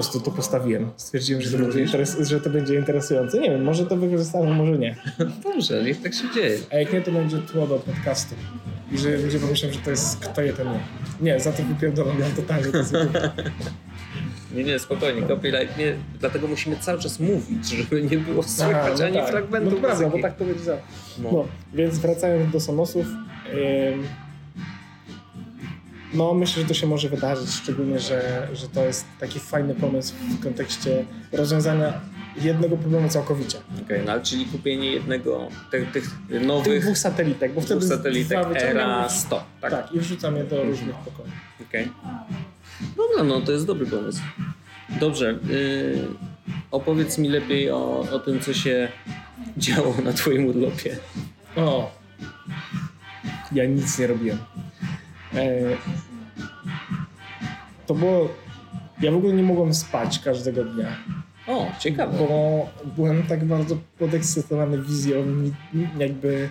po prostu to postawiłem. Stwierdziłem, że to, będzie interes- że to będzie interesujące. Nie wiem, może to wykorzystamy, może nie. Dobrze, niech tak się dzieje. A jak nie, to będzie tło do podcastu. I że ludzie pomyślą, że to jest kto je ten nie. Nie, za to wypierdolam ja totalnie. To jest Nie, nie, spokojnie, copyright nie, dlatego musimy cały czas mówić, żeby nie było słychać no ani tak. fragmentu No prawda, bo tak to będzie za. No. No, więc wracając do Sonosów. ym, no, myślę, że to się może wydarzyć, szczególnie, że, że to jest taki fajny pomysł w kontekście rozwiązania jednego problemu całkowicie. Okej, no ale czyli kupienie jednego, tych, tych Tych nowych dwóch satelitek, bo wtedy dwóch satelitek Era i- 100, tak? Tak, i wrzucam je do różnych pokoi. Okej. Dobra, no to jest dobry pomysł. Dobrze, yy, opowiedz mi lepiej o, o tym, co się działo na twoim urlopie. O! Ja nic nie robiłem. E, to było... Ja w ogóle nie mogłem spać każdego dnia, O, ciekawe. bo byłem tak bardzo podekscytowany wizją jakby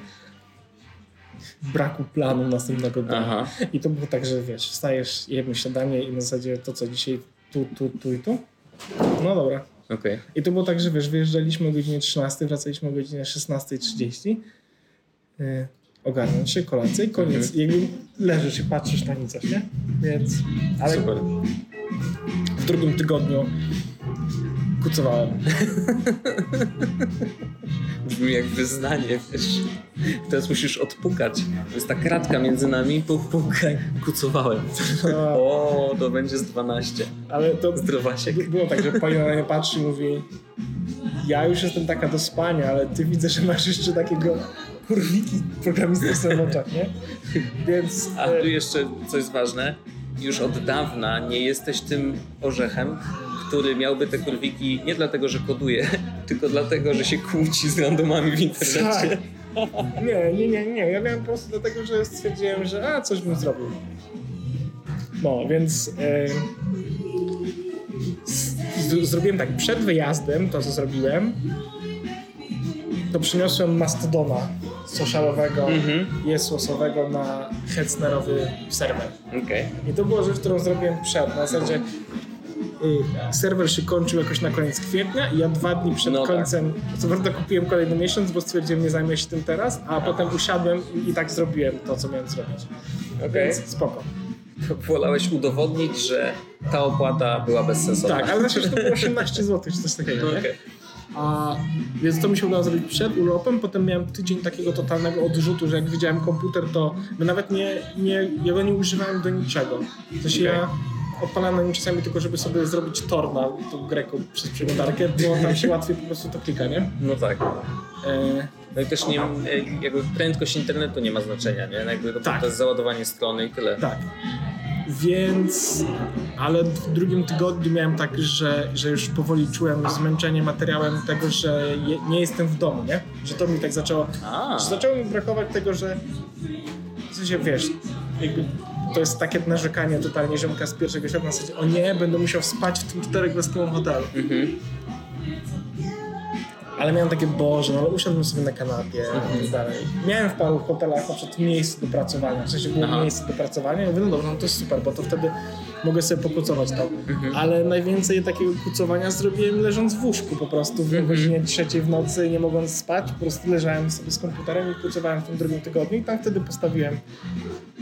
braku planu następnego dnia. Aha, I to było tak, że wiesz, wstajesz, jemy śniadanie i na zasadzie to co dzisiaj tu, tu, tu i tu. No dobra. okej. I to było tak, że wiesz, wyjeżdżaliśmy o godzinie 13, wracaliśmy o godzinie 16.30. Ogarnąć się, kolację i koniec. I jakby leżysz i patrzysz na nic, nie? Więc... Ale Super. w drugim tygodniu kucowałem. Brzmi jak wyznanie, wiesz. Teraz musisz odpukać. Jest ta kratka między nami, puk, pukaj. Kucowałem. O, to będzie z 12. Ale to Zdrowasiek. by- było tak, że Paulina na mnie patrzy i mówi ja już jestem taka do spania, ale ty widzę, że masz jeszcze takiego kurwiki programisty w swoich oczach, nie? Więc... A e, tu jeszcze coś ważne. Już od dawna nie jesteś tym orzechem, który miałby te kurwiki nie dlatego, że koduje, tylko dlatego, że się kłóci z randomami w internecie. Tak. Nie, nie, nie, nie. Ja miałem po prostu dlatego, że stwierdziłem, że a, coś bym zrobił. No, więc e, z, zrobiłem tak, przed wyjazdem, to co zrobiłem, to przyniosłem mastodona Mhm. jesłosowego na Hetznerowy serwer. Okej. I to była rzecz, którą zrobiłem przed. Na zasadzie y, serwer się kończył jakoś na koniec kwietnia i ja dwa dni przed No tak. końcem, co prawda kupiłem kolejny miesiąc, bo stwierdziłem, nie zajmę się tym teraz, a potem usiadłem i, i tak zrobiłem to, co miałem zrobić. Okej. Więc spoko. Wolałeś udowodnić, że ta opłata była bezsensowna. Tak, ale na szczęście to było 18 zł czy coś takiego, nie? A, więc to mi się udało zrobić przed urlopem, potem miałem tydzień takiego totalnego odrzutu, że jak widziałem komputer, to my nawet nie, nie ja go nie używałem do niczego. W sensie Okej. ja odpalałem na nim czasami tylko, żeby sobie zrobić tor na tą greką przez przeglądarkę, bo tam się łatwiej po prostu to klika, nie? No tak. E, No i też nie, jakby prędkość internetu nie ma znaczenia, nie? No Jakby to, Tak. to jest załadowanie strony i tyle. tak. Więc, ale w drugim tygodniu miałem tak, że, że już powoli czułem zmęczenie materiałem tego, że je, nie jestem w domu, nie? Że to mi tak zaczęło A, Że Zaczęło mi brakować tego, że w sensie, wiesz, jakby to jest takie narzekanie totalnie ziomka z pierwszego świata na zasadzie, o nie, będę musiał spać w tym czterogwiazdkowym hotelu. mhm. Ale miałem takie, boże, no ale usiadłem sobie na kanapie i tak dalej. Miałem w paru hotelach na przykład miejsce do pracowania, w sensie było Aha. miejsce do pracowania i mówię, no dobra, no to jest super, bo to wtedy mogę sobie pokucować tam. Ale najwięcej takiego kucowania zrobiłem leżąc w łóżku po prostu w godzinie trzeciej w nocy, nie mogąc spać, po prostu leżałem sobie z komputerem i kucowałem w tym drugim tygodniu i tam wtedy postawiłem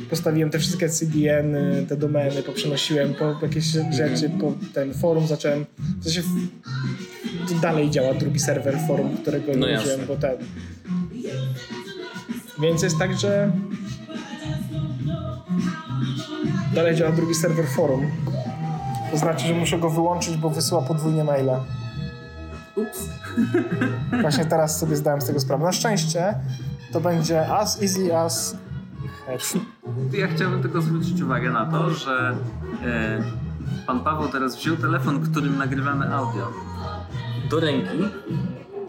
postawiłem te wszystkie CDN, y, te domeny, poprzenosiłem po jakieś rzeczy, po ten forum zacząłem, w sensie dalej działa drugi serwer forum, którego nie No użyłem, jasne. bo ten. Więc jest tak, że dalej działa drugi serwer forum. To znaczy, że muszę go wyłączyć, bo wysyła podwójnie maile. Ups. Właśnie teraz sobie zdałem z tego sprawę. Na szczęście to będzie as easy as hatch. Ja chciałbym tylko zwrócić uwagę na to, że e, pan Paweł teraz wziął telefon, którym nagrywamy audio do ręki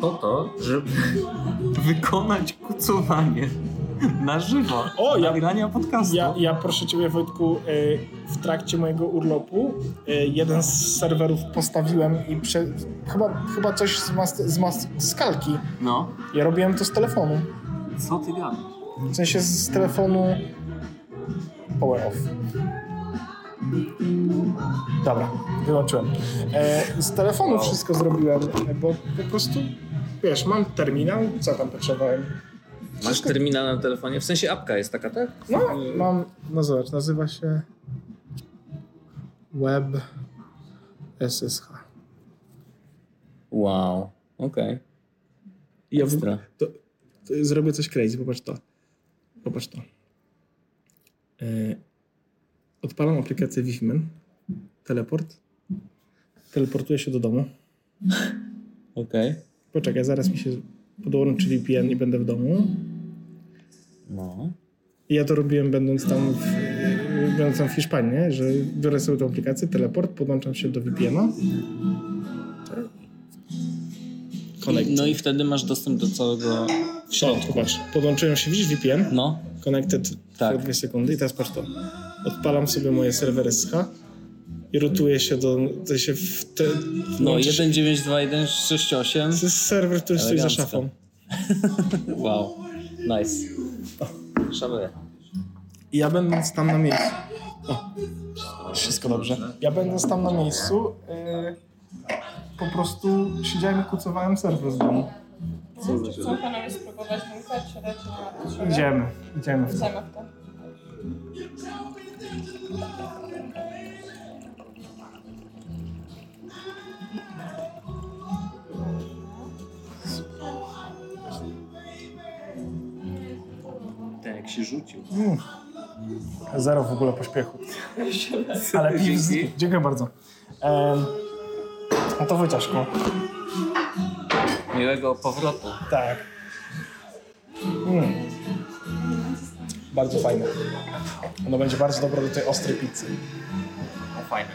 po to, żeby wykonać kucowanie na żywo O, ja- nagrania podcastu. Ja, ja proszę Ciebie Wojtku, y, w trakcie mojego urlopu y, jeden z serwerów postawiłem i prze, chyba, chyba coś z, mas, z, mas, z kalki. No, Ja robiłem to z telefonu. co ty gadasz? W sensie z telefonu power off. Dobra, wyłączyłem. E, z telefonu Wow. wszystko zrobiłem, bo po prostu, wiesz, mam terminal, co tam potrzebowałem? Masz terminal na telefonie? W sensie apka jest taka, tak? No, mam, no zobacz, nazywa się Web SSH. Wow, okej. I ja w, to, to zrobię coś crazy, popatrz to. Popatrz to. E, odpalam aplikację Wi-Fi Man, teleport, teleportuję się do domu. Okej. Poczekaj, zaraz mi się podłączy VPN i będę w domu. No. I ja to robiłem będąc tam w, będąc tam w Hiszpanii, nie? że biorę sobie tę aplikację, teleport, podłączam się do VPN-a. Connect. No i wtedy masz dostęp do całego w O, środku. popatrz, podłączyłem się, widzisz VPN? No. Connected Tak. tak. dwie sekundy i teraz patrz to. Odpalam sobie moje serwery SH i rotuję się do, to się w te, No, łączy się- 192.168. To jest serwer, który stoi za szafą. Wow. Nice. Szanuję. I ja będąc tam na miejscu. O, wszystko dobrze. Ja będąc tam na miejscu, yy, po prostu siedziałem i kucowałem serwer z domu. Chcą panowie spróbować węgla, czy raczej na Idziemy, idziemy w to. W to. Jak się rzucił. Zero w ogóle pośpiechu. Ale piw z... Dziękuję bardzo. Ehm, no to Wojciaszku. Miłego powrotu. Tak. Mm. Bardzo fajne. Ono będzie bardzo dobre do tej ostrej pizzy. No fajnie.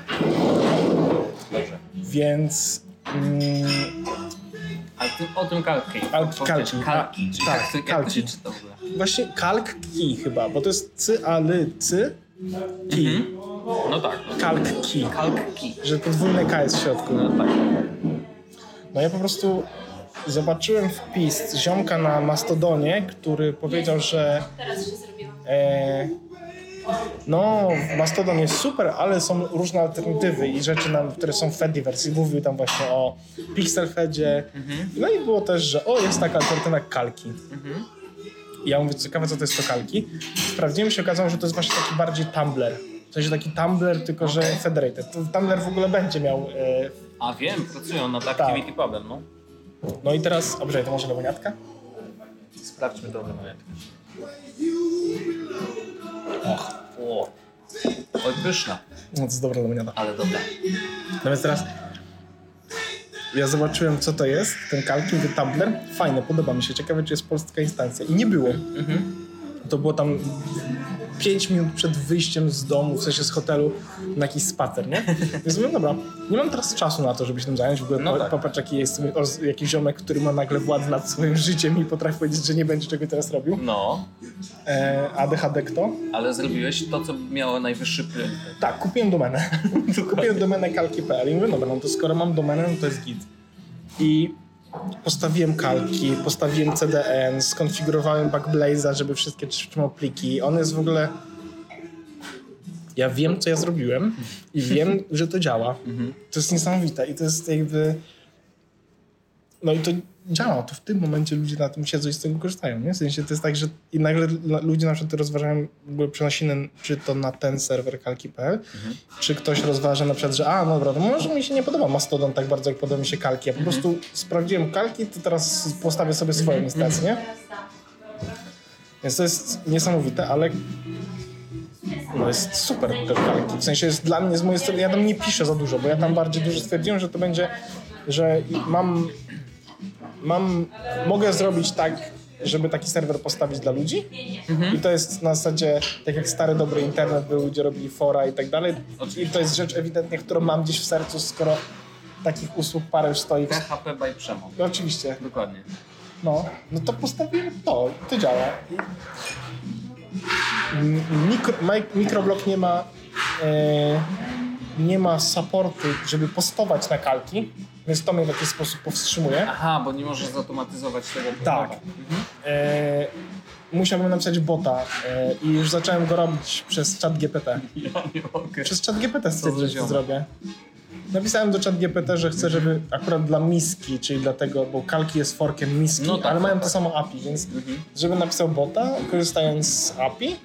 Dobrze. Więc... Mm, ty, o tym kalki. Al- kalki. Kalki. Czyli Tak, jak, to, jak to kalki. się czyta w ogóle? Właśnie kalk ki chyba, bo to jest cy, a ly, cy, ki. No tak. No. Kalk ki. Kalki. Że podwójne K jest w środku. No tak. No ja po prostu zobaczyłem wpis ziomka na Mastodonie, który powiedział, że Teraz się e, no Mastodon jest super, ale są różne alternatywy i rzeczy, nam, które są w Fediverse. I mówił tam właśnie o Pixelfedzie. No i było też, że o, jest taka alternatywa kalki. I ja mówię, ciekawe co to jest to kalki. Sprawdziłem się, okazało, że to jest właśnie taki bardziej Tumblr. W sensie taki Tumblr, tylko że federated. To Tumblr w ogóle będzie miał e, A wiem, pracują nad Activity Pubem, no. No i teraz, dobrze, to może lemoniatka? Sprawdźmy to moment. Och, o. Oj, pyszna, No to jest dobra lemoniada. ale dobra. No więc teraz ja zobaczyłem, co to jest, ten kalki, ten Tumblr. Fajne, podoba mi się. Ciekawe, czy jest polska instancja. I nie było. To było tam 5 minut przed wyjściem z domu, w sensie z hotelu, na jakiś spacer, nie? Więc mówię, dobra, nie mam teraz czasu na to, żeby się tym zająć. W ogóle No tak. popatrz, jaki jest jakiś ziomek, który ma nagle władzę nad swoim życiem i potrafi powiedzieć, że nie będzie czego teraz robił. No, E, ADHD kto? ale zrobiłeś to, co miało najwyższy priorytet. Tak, kupiłem domenę. kupiłem domenę kalki.pl i mówię, dobra, no to skoro mam domenę, no to jest git. I postawiłem kalki, postawiłem CDN, skonfigurowałem Backblaze'a, żeby wszystkie pliki. On jest w ogóle... Ja wiem, co ja zrobiłem i wiem, że to działa. To jest niesamowite i to jest jakby... No i to działa, to w tym momencie ludzie na tym siedzą i z tego korzystają, nie? W sensie to jest tak, że i nagle ludzie na przykład rozważają przenosiny, czy to na ten serwer kalki.pl, czy ktoś rozważa na przykład, że a, no dobra, to może mi się nie podoba Mastodon tak bardzo, jak podoba mi się kalki. Ja po prostu sprawdziłem kalki, to teraz postawię sobie swoją instancję, nie? Więc to jest niesamowite, ale no jest super te kalki. W sensie jest dla mnie, z mojej strony, ja tam nie piszę za dużo, bo ja tam bardziej dużo stwierdziłem, że to będzie, że mam, mam, mogę zrobić tak, żeby taki serwer postawić dla ludzi i to jest na zasadzie, tak jak stary dobry internet był, gdzie robili fora i tak dalej i to jest rzecz ewidentnie, którą mam gdzieś w sercu, skoro takich usług parę już stoi. PHP by Przemo. No, oczywiście, Dokładnie. no, no to postawiłem to to działa. Mikro, mik- mikroblok nie ma e, nie ma supportu, żeby postować na kalki, więc to mnie w jakiś sposób powstrzymuje. Aha, bo nie możesz zautomatyzować tego. Tak. Mhm. E, musiałbym napisać bota e, i już zacząłem go robić przez chat GPT. Ja nie mogę. Przez chat GPT stwierdziłem, to zrobię. Napisałem do chat GPT, że chcę, żeby akurat dla miski, czyli dlatego, bo kalki jest forkiem miski, No tak, ale tak, mają tak. to samo API, więc Mhm. żeby napisał bota, korzystając z API,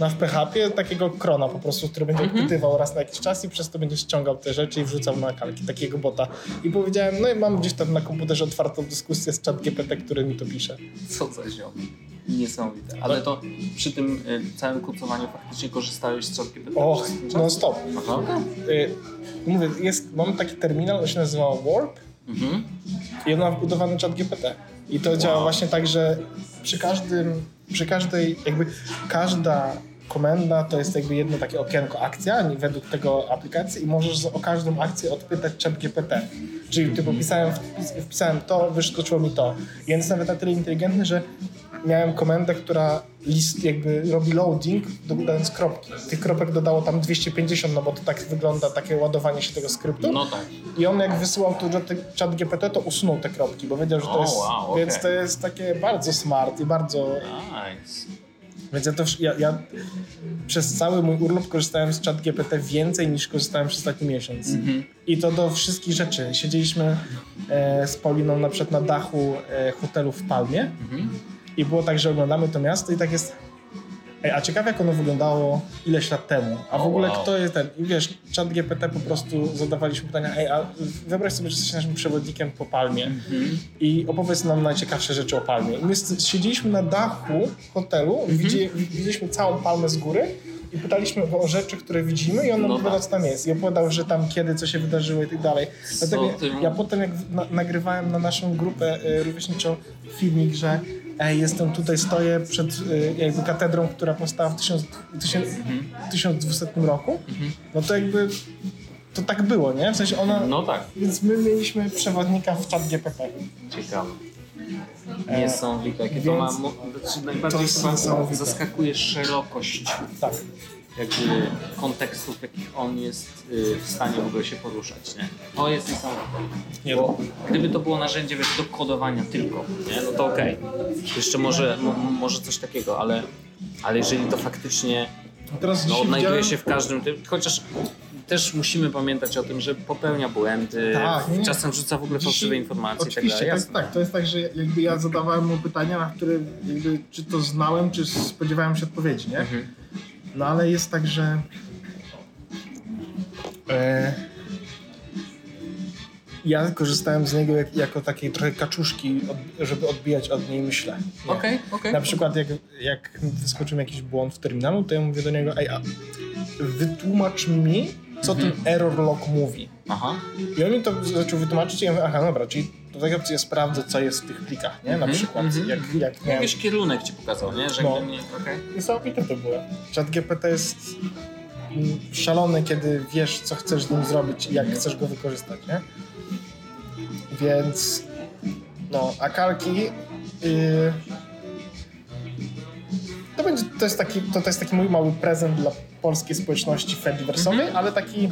na w PHP takiego krona po prostu, który będzie Mhm. odpytywał raz na jakiś czas i przez to będzie ściągał te rzeczy i wrzucał na kalki takiego bota. I powiedziałem, no i mam gdzieś tam na komputerze otwartą dyskusję z chat GPT, który mi to pisze. Co za ziom. Niesamowite. Ale to przy tym y, całym kucowaniu faktycznie korzystałeś z ChatGPT? Och, przez ten no stop. Aha. Y, mówię, jest, mam taki terminal, on się nazywa Warp Mhm. i on ma wbudowany chat GPT. I to działa właśnie tak, że przy każdym, przy każdej, jakby każda komenda to jest jakby jedno takie okienko akcja według tego aplikacji i możesz o każdą akcję odpytać chat GPT. Czyli typu pisałem, wpis, wpisałem to, wyskoczyło mi to. Jest nawet na tyle inteligentny, że miałem komendę, która list jakby robi loading, dodając kropki. Tych kropek dodało tam 250, no bo to tak wygląda takie ładowanie się tego skryptu. No tak. I on jak wysyłał tu chat- GPT, to usunął te kropki, bo wiedział, że to jest. wow, Więc okej. to jest takie bardzo smart i bardzo. Nice. Więc ja też. Ja, ja przez cały mój urlop korzystałem z chat GPT więcej niż korzystałem przez ostatni miesiąc. Mhm. I to do wszystkich rzeczy. Siedzieliśmy e, z Pauliną na przykład na dachu e, hotelu w Palmie Mhm. I było tak, że oglądamy to miasto i tak jest. Ej, a ciekawe jak ono wyglądało ileś lat temu. A w O, ogóle wow. kto jest ten. I wiesz, chat GPT po prostu zadawaliśmy pytania, ej, a wyobraź sobie, że jesteś naszym przewodnikiem po Palmie Mhm. i opowiedz nam najciekawsze rzeczy o Palmie. I my siedzieliśmy na dachu hotelu, Mhm. widzi, widzieliśmy całą Palmę z góry i pytaliśmy go o rzeczy, które widzimy i on nam No opowiadał, tak. co tam jest. I opowiadał, że tam kiedy, co się wydarzyło i tak dalej. Dlatego ty ja potem jak na, nagrywałem na naszą grupę y, rówieśniczą filmik, że jestem tutaj, stoję przed y, jakby katedrą, która powstała w tysiąc, tysiąc, Mhm. 1200 roku, no to jakby to tak było, nie? W sensie ona... No tak. Więc my mieliśmy przewodnika w chat GPT. Ciekawe. E, Niesamowite, jakie to ma. Znaczy najbardziej to zaskakuje szerokość Tak. Jakby kontekstów, w jakich on jest y, w stanie w ogóle się poruszać, nie? To jest niesamowite. Nie, Bo gdyby to było narzędzie wiesz, do kodowania tylko, nie? no to okej. Jeszcze może, mo, może coś takiego, ale, ale jeżeli to faktycznie no, odnajduje się w każdym tym, chociaż też musimy pamiętać o tym, że popełnia błędy, Tak, nie. czasem rzuca w ogóle fałszywe informacje i tak dalej. to jest tak. To jest tak, że jakby ja zadawałem mu pytania, na które jakby czy to znałem, czy spodziewałem się odpowiedzi, nie? Mhm. No ale jest tak, że e, ja korzystałem z niego jak, jako takiej trochę kaczuszki, od, żeby odbijać od niej myślę. Okej, okej. Na przykład jak, jak wyskoczył jakiś błąd w terminalu, to ja mówię do niego, ej, a wytłumacz mi, co Mhm. ten error log mówi. Aha. I on mi to zaczął wytłumaczyć i ja mówię, aha, dobra, czyli opcji ja sprawdzę, co jest w tych plikach, nie? Na Mhm, przykład, mhm. jak, jak miałem... Jakiś kierunek ci pokazał, nie? Że No. nie, okej. Niesamowite to było. Chat GPT jest mm, szalony, kiedy wiesz, co chcesz z nim zrobić i jak chcesz go wykorzystać, nie? Więc... No, a kalki... Yy, to, będzie, to, jest taki, to, to jest taki mój mały prezent dla polskiej społeczności Fediversowej, ale taki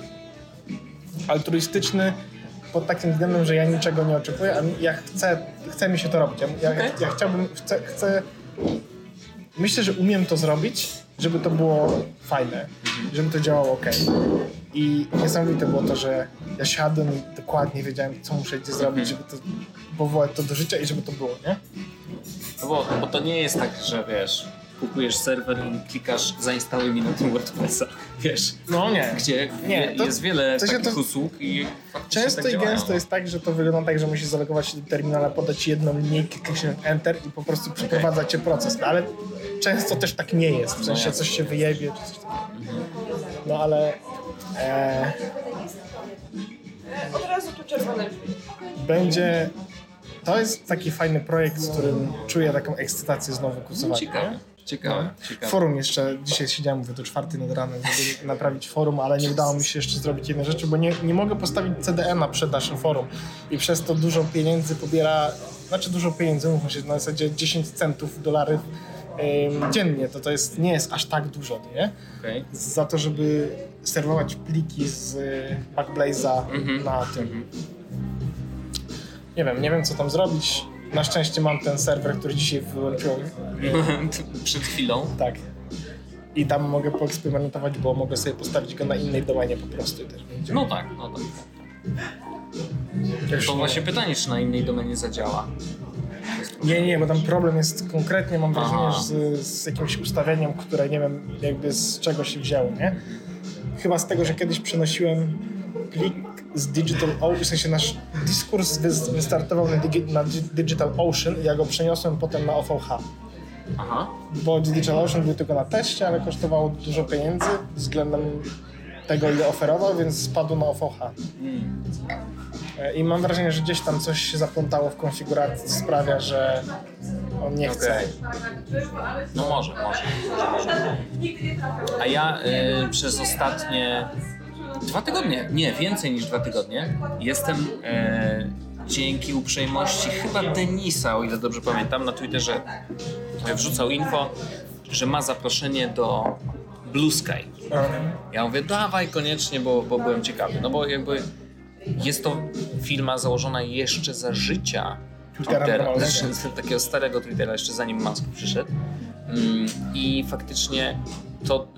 altruistyczny pod takim względem, że ja niczego nie oczekuję, a ja chcę, chce mi się to robić. Ja, ja, ja chciałbym, chcę, chcę, myślę, że umiem to zrobić, żeby to było fajne, żeby to działało ok. I niesamowite było to, że ja siadłem i dokładnie wiedziałem, co muszę gdzie zrobić, żeby to powołać to do życia i żeby to było, nie? No bo, bo to nie jest tak, że wiesz, kupujesz serwer i klikasz zainstaluj mi na tym WordPressa, wiesz. No nie. Gdzie Nie, to- jest wiele takich to- usług i Często tak i działają. gęsto jest tak, że to wygląda tak, że musisz zalogować się do terminala, podać jedną linijkę, kliknąć Enter i po prostu przeprowadza cię proces. No, ale często też tak nie jest, w sensie jasne. coś się wyjebie czy coś takiego. No ale e, Od razu tu czerwone będzie... To jest taki fajny projekt, z którym czuję taką ekscytację znowu kucowania. Ciekawe, nie? Ciekawe, ciekawe. Forum jeszcze, dzisiaj siedziałem, mówię, do czwartej nad ranem, żeby naprawić forum, ale nie udało mi się jeszcze zrobić jednej rzeczy, bo nie, nie mogę postawić CDN na przed naszym forum i przez to dużo pieniędzy pobiera, znaczy dużo pieniędzy, mówmy się, na zasadzie 10 centów, dolarów ym, dziennie, to to jest, nie jest aż tak dużo, nie? Okej. Za to, żeby serwować pliki z y, Backblaze'a Mhm. na tym. Nie wiem, nie wiem co tam zrobić. Na szczęście mam ten serwer, który dzisiaj wyłączyłem. Przed chwilą. Tak. I tam mogę poeksperymentować, bo mogę sobie postawić go na innej domenie po prostu też. No tak, no tak. Już To nie- właśnie pytanie, czy na innej domenie zadziała. Nie, nie, bo tam problem jest konkretnie, mam wrażenie, Aha. z, z jakimś ustawieniem, które nie wiem jakby z czego się wzięło, nie? Chyba z tego, że kiedyś przenosiłem plik z Digital Ocean, w sensie nasz dyskurs wy, wystartował na, digi, na Di- Digital Ocean i ja go przeniosłem potem na OVH. Aha. Bo Digital Ocean był tylko na teście, ale kosztowało dużo pieniędzy względem tego, ile oferował, więc spadł na OVH. E, I mam wrażenie, że gdzieś tam coś się zaplątało w konfiguracji, sprawia, że on nie chce. Okej. No może, może, może, może. A ja y, przez ostatnie dwa tygodnie, nie, więcej niż dwa tygodnie, jestem y, dzięki uprzejmości chyba Denisa, o ile dobrze pamiętam, na Twitterze wrzucał info, że ma zaproszenie do Blue Sky. Ja mówię, dawaj koniecznie, bo, bo byłem ciekawy. No bo jakby jest to firma założona jeszcze za życia Twittera znaczy takiego starego Twittera, jeszcze zanim Musk przyszedł. Mm, I faktycznie to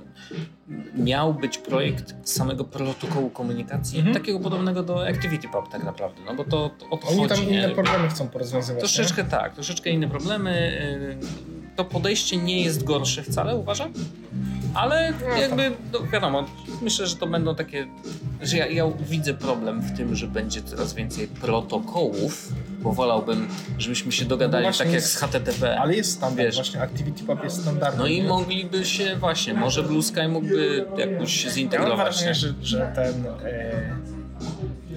miał być projekt samego protokołu komunikacji, takiego podobnego do ActivityPub tak naprawdę, no bo to, to o to Oni tam inne nie? problemy chcą porozwiązywać. Troszeczkę tak, troszeczkę inne problemy. Yy, To podejście nie jest gorsze wcale, uważam. Ale jakby, no wiadomo, myślę, że to będą takie, że ja, ja widzę problem w tym, że będzie coraz więcej protokołów, bo wolałbym, żebyśmy się dogadali No właśnie tak jak jest- z HTTP. Ale jest standard, Wiesz. właśnie ActivityPub jest standardem. No i mogliby się właśnie, może Blue Sky mógłby jakoś Ja mam zintegrować. wrażenie, nie? że, że ten e,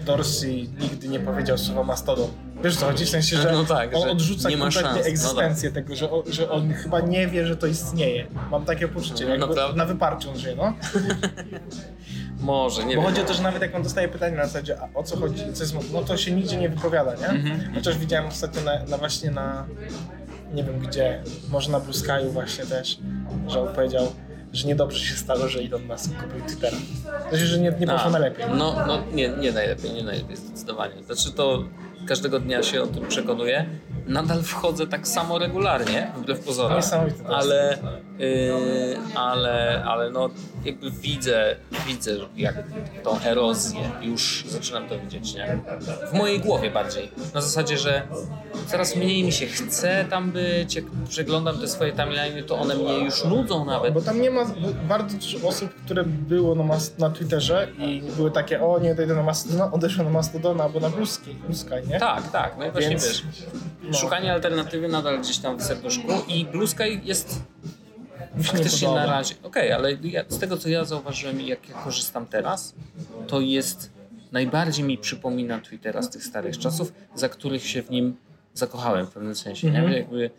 Dorsey nigdy nie powiedział słowa mastodon. Wiesz co chodzi? W sensie, że No tak, on że odrzuca nie kompletnie szans. No egzystencję tego, że, o, że on chyba nie wie, że to istnieje. Mam takie poczucie, No jakby na wyparciu on żyje, no. Może, nie Bo wiem. chodzi o to, że nawet jak on dostaje pytanie na zasadzie, a o co chodzi, co jest, no to się nigdzie nie wypowiada, nie? Mhm. Chociaż widziałem ostatnio na, na właśnie na, nie wiem gdzie, może na Blue właśnie też, że on powiedział, że niedobrze się stało, że Elon Musk kupił Twittera. Znaczy, że nie, nie poszło A, najlepiej. No, no nie, nie najlepiej, nie najlepiej zdecydowanie. Znaczy to każdego dnia się o tym przekonuję. Nadal wchodzę tak samo regularnie, wbrew pozorom. Niesamowite to. Ale, yy, ale, ale no jakby widzę, widzę jak tą erozję już zaczynam to widzieć, nie? W mojej głowie bardziej. Na zasadzie, że coraz mniej mi się chce tam być, jak przeglądam te swoje timeliny, to one mnie już nudzą nawet. Bo tam nie ma bardzo dużo osób, które było na, mas- na Twitterze i były takie, o nie odejdę na Mastodona, odeszłem na Mastodona albo na Blue Sky, Blue Sky nie? Tak, tak, no i właśnie Więc- wiesz, no. szukanie alternatywy nadal gdzieś tam w serduszku i Blue Sky jest faktycznie na razie, okej, ale ja, z tego co ja zauważyłem i jak ja korzystam teraz, to jest, najbardziej mi przypomina Twittera z tych starych czasów, za których się w nim zakochałem w pewnym sensie, Mhm. nie? Jakby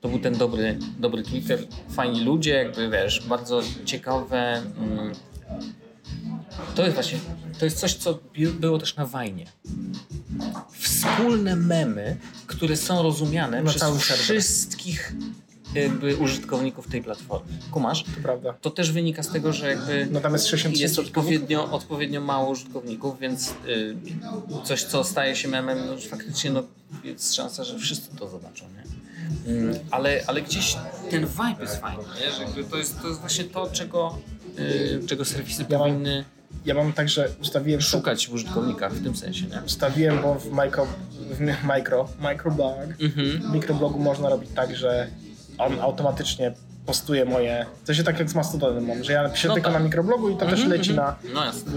to był ten dobry, dobry Twitter, fajni ludzie, jakby wiesz, bardzo ciekawe. Mm, to jest właśnie, to jest coś, co było też na Wajnie. Wspólne memy, które są rozumiane Na przez wszystkich jakby użytkowników tej platformy. Kumasz? To prawda. To też wynika z tego, że jakby No tam jest 60 jest odpowiednio, odpowiednio mało użytkowników, więc y, coś, co staje się memem, no, faktycznie no, jest szansa, że wszyscy to zobaczą. Nie? Mm, ale, ale gdzieś ten vibe jest fajny, nie? że to, jest, to jest właśnie to, czego, y, czego serwisy Ja mam- powinny Ja mam także, ustawiłem szukać w użytkownikach w tym sensie. Nie? Ustawiłem, bo w micro, w micro, microblog, Mhm. w mikroblogu można robić tak, że on automatycznie postuje moje, to się tak jak z Mastodonem mam, że ja piszę No tylko tak. na mikroblogu i to też leci na No jasne.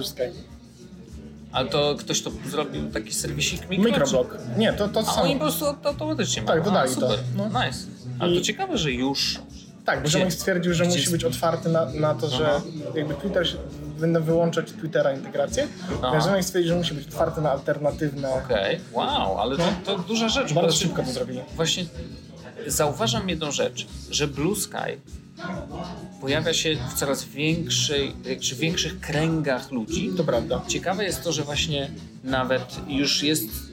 Ale to ktoś to zrobił taki serwisik mikro? Mikroblog. Nie, to, to A samo. oni po prostu auto- automatycznie Tak, dodali A, to. super. No. Nice. Ale I- to ciekawe, że już Tak, bo Gdzie- Ziomek stwierdził, że gdzie musi być otwarty na, na to, że Aha. jakby Twitter, się- będę wyłączać Twittera integrację, Ziomek stwierdził, że musi być otwarty na alternatywne. Okej, wow, ale to, to duża rzecz. Bardzo szybko to zrobili. Właśnie zauważam jedną rzecz, że Blue Sky pojawia się w coraz większej, czy większych kręgach ludzi. To prawda. Ciekawe jest to, że właśnie nawet już jest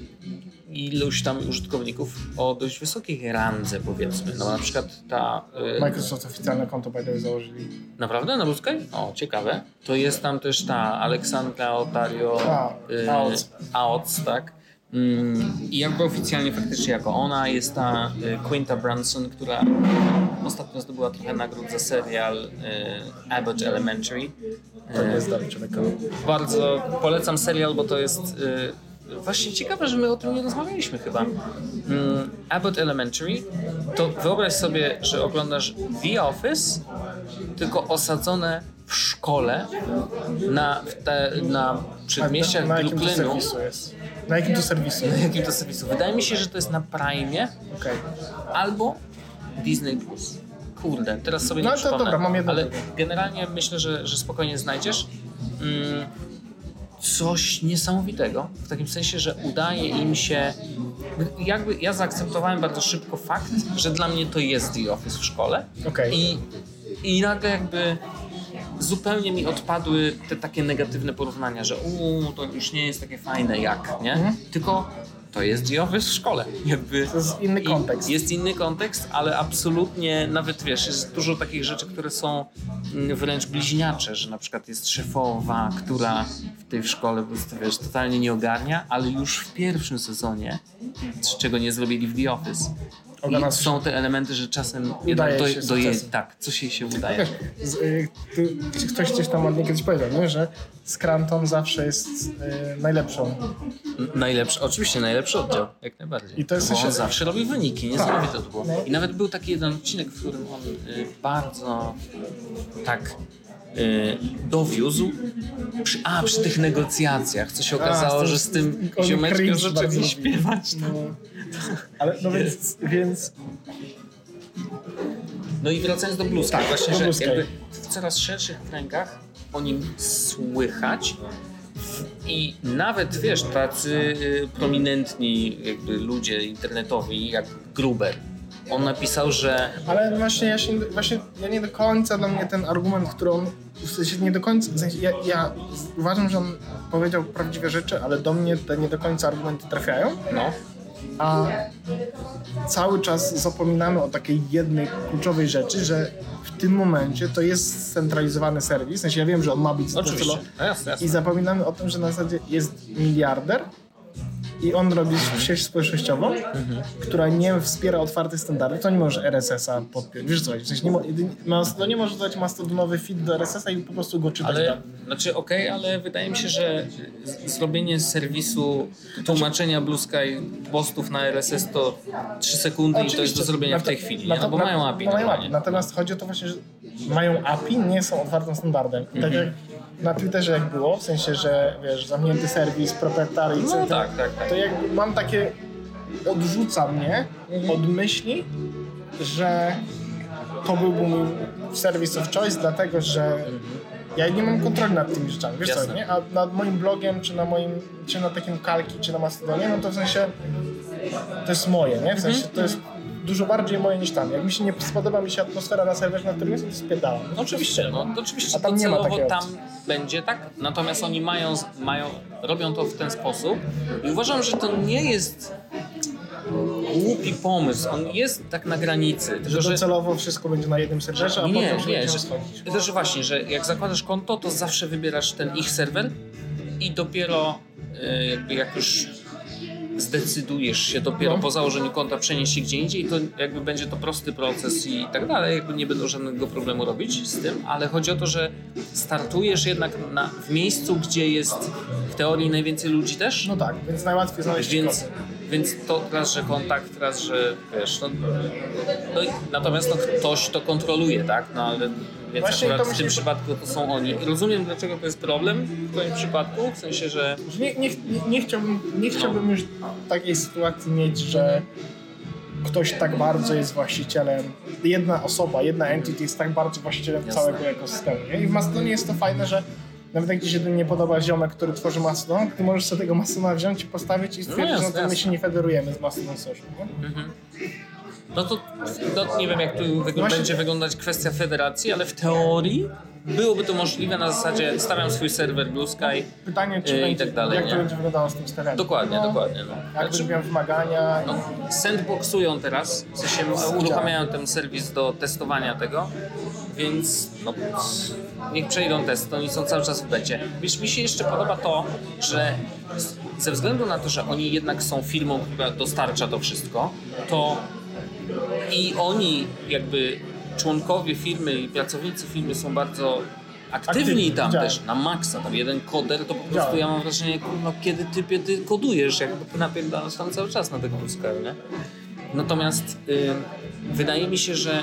iluś tam użytkowników o dość wysokiej randze powiedzmy. No na przykład ta... y, Microsoft oficjalne konto by the założyli. Naprawdę? Na Blue? O, ciekawe. To jest tam też ta Aleksandra Otario A, y, Aoc. Aoc, tak? Mm, I jakby oficjalnie faktycznie jako ona jest ta y, Quinta Brunson, która ostatnio zdobyła trochę nagród za serial y, Abbott Elementary. To nie Y, jest bardzo polecam serial, bo to jest właśnie ciekawe, że my o tym nie rozmawialiśmy chyba. Mm, Abbott Elementary to wyobraź sobie, że oglądasz The Office, tylko osadzone w szkole na, w te, na przedmieściach na jakim to Brooklynu. serwisu jest? Na jakim to serwisu? Na jakim to serwisu? Wydaje mi się, że to jest na Prime Okej. albo Disney Plus. Kurde, teraz sobie No nie to przypomnę, dobra, mam jedno ale generalnie myślę, że, że spokojnie znajdziesz mm, coś niesamowitego, w takim sensie, że udaje im się jakby ja zaakceptowałem bardzo szybko fakt, że dla mnie to jest The Office w szkole Okej. i, i nagle jakby zupełnie mi odpadły te takie negatywne porównania, że uuu, to już nie jest takie fajne jak, nie? Mhm. Tylko to jest Office w szkole. Jakby To jest inny kontekst. Jest inny kontekst, ale absolutnie nawet wiesz, jest dużo takich rzeczy, które są mm, wręcz bliźniacze, że na przykład jest szefowa, która w tej szkole po prostu wiesz, totalnie nie ogarnia, ale już w pierwszym sezonie, z czego nie zrobili w The Office. I są te elementy, że czasem jednak Udaje do, się doje, tak, coś jej się udaje. Wiesz, y, ktoś gdzieś tam ładnie kiedyś powiedział, nie? że Scranton zawsze jest y, najlepszą. N- Najlepszy, oczywiście najlepszy oddział, jak najbardziej. I to jest Bo on zawsze robi wyniki, niesamowite to było. No. I nawet był taki jeden odcinek, w którym on y, bardzo tak y, dowiózł, przy, a przy tych negocjacjach, co się okazało, to że z tym ziomeczkiem zaczęli śpiewać. No, ale no więc, więc No i wracając do bluska, Tak, właśnie, do że jakby w coraz szerszych kręgach o nim słychać i nawet, wiesz, tacy y, prominentni jakby ludzie internetowi, jak Gruber, on napisał, że Ale właśnie ja się, nie- właśnie ja nie do końca dla mnie ten argument, który on, w sensie nie do końca, w sensie ja, ja uważam, że on powiedział prawdziwe rzeczy, ale do mnie te nie do końca argumenty trafiają, no, a cały czas zapominamy o takiej jednej kluczowej rzeczy, że w tym momencie to jest scentralizowany serwis, w sensie ja wiem, że on ma być oczywiście, no jasne, jasne. i zapominamy o tym, że na zasadzie jest miliarder i on robi sieć społecznościową, która nie wspiera otwartych standardów, to nie może RSS-a podpiąć. Wiesz co, w sensie nie, mo- jedynie- Mastodon nie może dać mastodonowy feed do RSS-a i po prostu go czytać. Ale, tam. znaczy okej, ale wydaje mi się, że zrobienie serwisu tłumaczenia Blue Sky postów na RSS to 3 sekundy i to jest do zrobienia w tej chwili, nie? no bo mają API no mają. API. Natomiast chodzi o to właśnie, że mają API, nie są otwartym standardem. Tak Mhm. jak na Twitterze jak było, w sensie, że wiesz, zamknięty serwis, proprietary i No tak, tak, tak. to jakby mam takie, odrzuca mnie Mhm. od myśli, że to byłby mój service of choice, dlatego że ja nie mam kontroli nad tymi rzeczami, wiesz Jasne. co, nie? A nad moim blogiem, czy na moim, czy na takim kalki, czy na Mastodonie, no to w sensie to jest moje, nie? W sensie Mhm. to jest dużo bardziej moje niż tam. Jak mi się nie spodoba mi się atmosfera na serwerze, na którym jestem, to spierdalam. No oczywiście, no to oczywiście A tam nie ma takiej tam opcji. będzie tak, natomiast oni mają, mają, robią to w ten sposób i uważam, że to nie jest głupi pomysł, on jest tak na granicy, tylko Że że docelowo wszystko będzie na jednym serwerze, a nie, potem się nie, że, że właśnie, że jak zakładasz konto, to zawsze wybierasz ten ich serwer i dopiero y, jakby jak już zdecydujesz się dopiero po założeniu konta przenieść się gdzie indziej, to jakby będzie to prosty proces i tak dalej, jakby nie będą żadnego problemu robić z tym, ale chodzi o to, że startujesz jednak na, w miejscu, gdzie jest w teorii najwięcej ludzi też, No tak, więc najłatwiej znaleźć więc, kod. więc to raz, że kontakt, raz, że wiesz, no, no natomiast no, ktoś to kontroluje, tak? No ale więc Właśnie akurat to w tym przypadku to są oni. I rozumiem, dlaczego to jest problem w twoim przypadku, w sensie, że Nie, nie, nie, nie chciałbym, nie chciałbym już takiej sytuacji mieć, że ktoś tak bardzo jest właścicielem, jedna osoba, jedna entity jest tak bardzo właścicielem Jasne. całego ekosystemu. Nie? I w Mastodonie jest to fajne, że nawet jak ci się nie podoba ziomek, który tworzy Mastodon, ty możesz sobie tego Mastodona wziąć i postawić i stwierdzić, jasne, że no my się nie federujemy z Mastodon Social. Nie? No to no, nie wiem, jak tu będzie wyglądać kwestia federacji, ale w teorii byłoby to możliwe na zasadzie stawiam swój serwer Blue Sky. Pytanie, czy Yy, i będzie, tak dalej, jak nie? to będzie wyglądało z tym stereotypem. Dokładnie, no, dokładnie. No. Jak Znaczy, zrobią wymagania. no, sandboxują teraz, w sensie uruchamiają ten serwis do testowania tego. więc no, niech przejdą test, oni są cały czas w becie. Wiesz, mi się jeszcze podoba to, że ze względu na to, że oni jednak są firmą, która dostarcza to wszystko, to i oni jakby członkowie firmy i pracownicy firmy są bardzo aktywni Aktywni, tam widziałem. też, na maksa. Tam jeden koder to po prostu Widziałem. ja mam wrażenie, no kiedy typie ty kodujesz, jakby ty napierdalasz tam cały czas na tego Ruska, nie? Natomiast y, wydaje mi się, że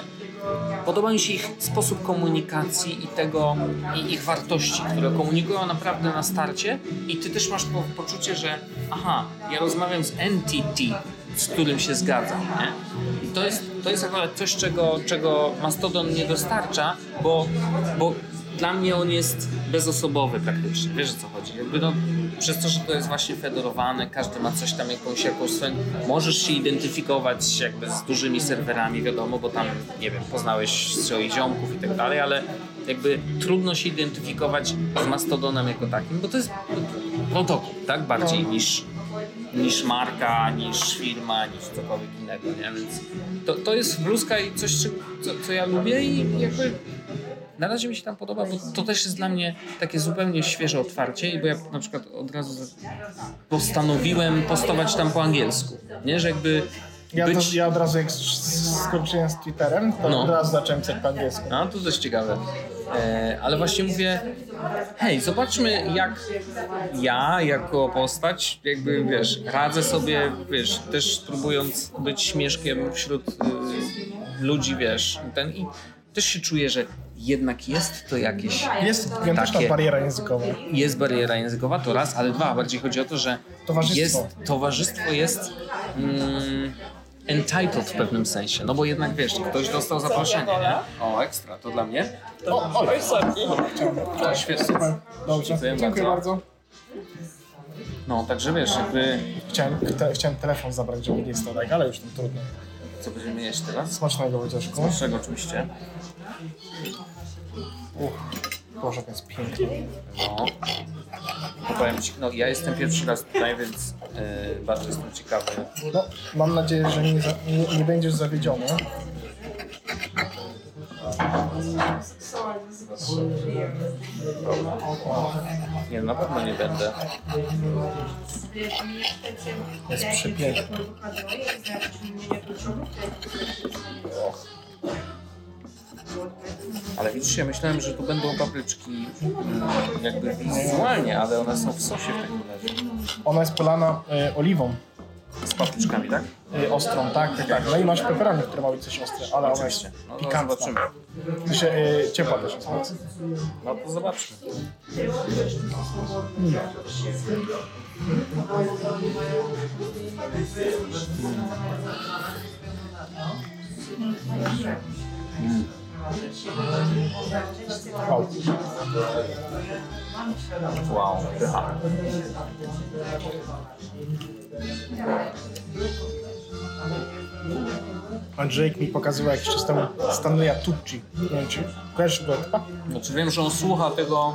podoba mi się ich sposób komunikacji i tego, i ich wartości, które komunikują naprawdę na starcie i ty też masz po, poczucie, że aha, ja rozmawiam z entity, z którym się zgadzam, nie? I to jest, to jest akurat coś, czego, czego Mastodon nie dostarcza, bo, bo dla mnie on jest bezosobowy praktycznie, wiesz o co chodzi. Jakby no, przez to, że to jest właśnie federowane, każdy ma coś tam, jakąś, jakąś swoją... Możesz się identyfikować jakby z dużymi serwerami, wiadomo, bo tam, nie wiem, poznałeś swoich ziomków i tak dalej, ale jakby trudno się identyfikować z Mastodonem jako takim, bo to jest protokół, tak? Bardziej niż, niż marka, niż firma, niż cokolwiek innego, nie? Więc to, to jest bluzka i coś, co, co ja lubię i jakby na razie mi się tam podoba, bo to też jest dla mnie takie zupełnie świeże otwarcie, bo ja na przykład od razu postanowiłem postować tam po angielsku, nie? Że jakby Ja, być... to, ja od razu jak skończyłem z Twitterem, to No. od razu zacząłem pisać po angielsku. No, to dość ciekawe. E, ale właśnie mówię, hej, zobaczmy jak ja jako postać, jakby wiesz, radzę sobie, wiesz, też próbując być śmieszkiem wśród y, ludzi, wiesz, ten i też się czuję, że jednak jest to jakieś Jest gigantyczna Takie. bariera językowa. jest bariera językowa, to raz, ale dwa, bardziej chodzi o to, że Towarzystwo. jest, towarzystwo jest mm, entitled w pewnym sensie, no bo jednak wiesz, ktoś dostał zaproszenie, nie? O, ekstra, to dla mnie. O, O, świetnie. super. Dobrze, Dziękuję dziękuję bardzo. bardzo. No, także wiesz, jakby, Chciałem, te, chciałem telefon zabrać, żeby nie stał ale już tam trudno. co będziemy jeść teraz? Smacznego Wojcieszku. Smacznego oczywiście. Uch, Boże, to jest piękne. No. No powiem ci, no ja jestem pierwszy raz tutaj, więc yy, bardzo jestem ciekawy. No, mam nadzieję, że nie, za- nie, nie będziesz zawiedziony. Nie, na pewno nie będę. Jest przepiękny. Ale widzisz, ja myślałem, że tu będą papryczki mm, jakby wizualnie, ale one są w sosie w takim razie. Ona jest polana e, oliwą Z papryczkami, tak? e, ostrą, tak, tak, tak. No i masz peperoni, które ma być coś ostre, ale ona jest Oczywiście. No, pikantna. zobaczymy. To się, e, ciepła też jest. No to zobaczmy. Wow. Wow, pycha. Andrzejek mi pokazywał jakiś czas temu Stanleya Tucci. Nie wiem, czy kojarzysz go chyba? Znaczy wiem, że on słucha tego,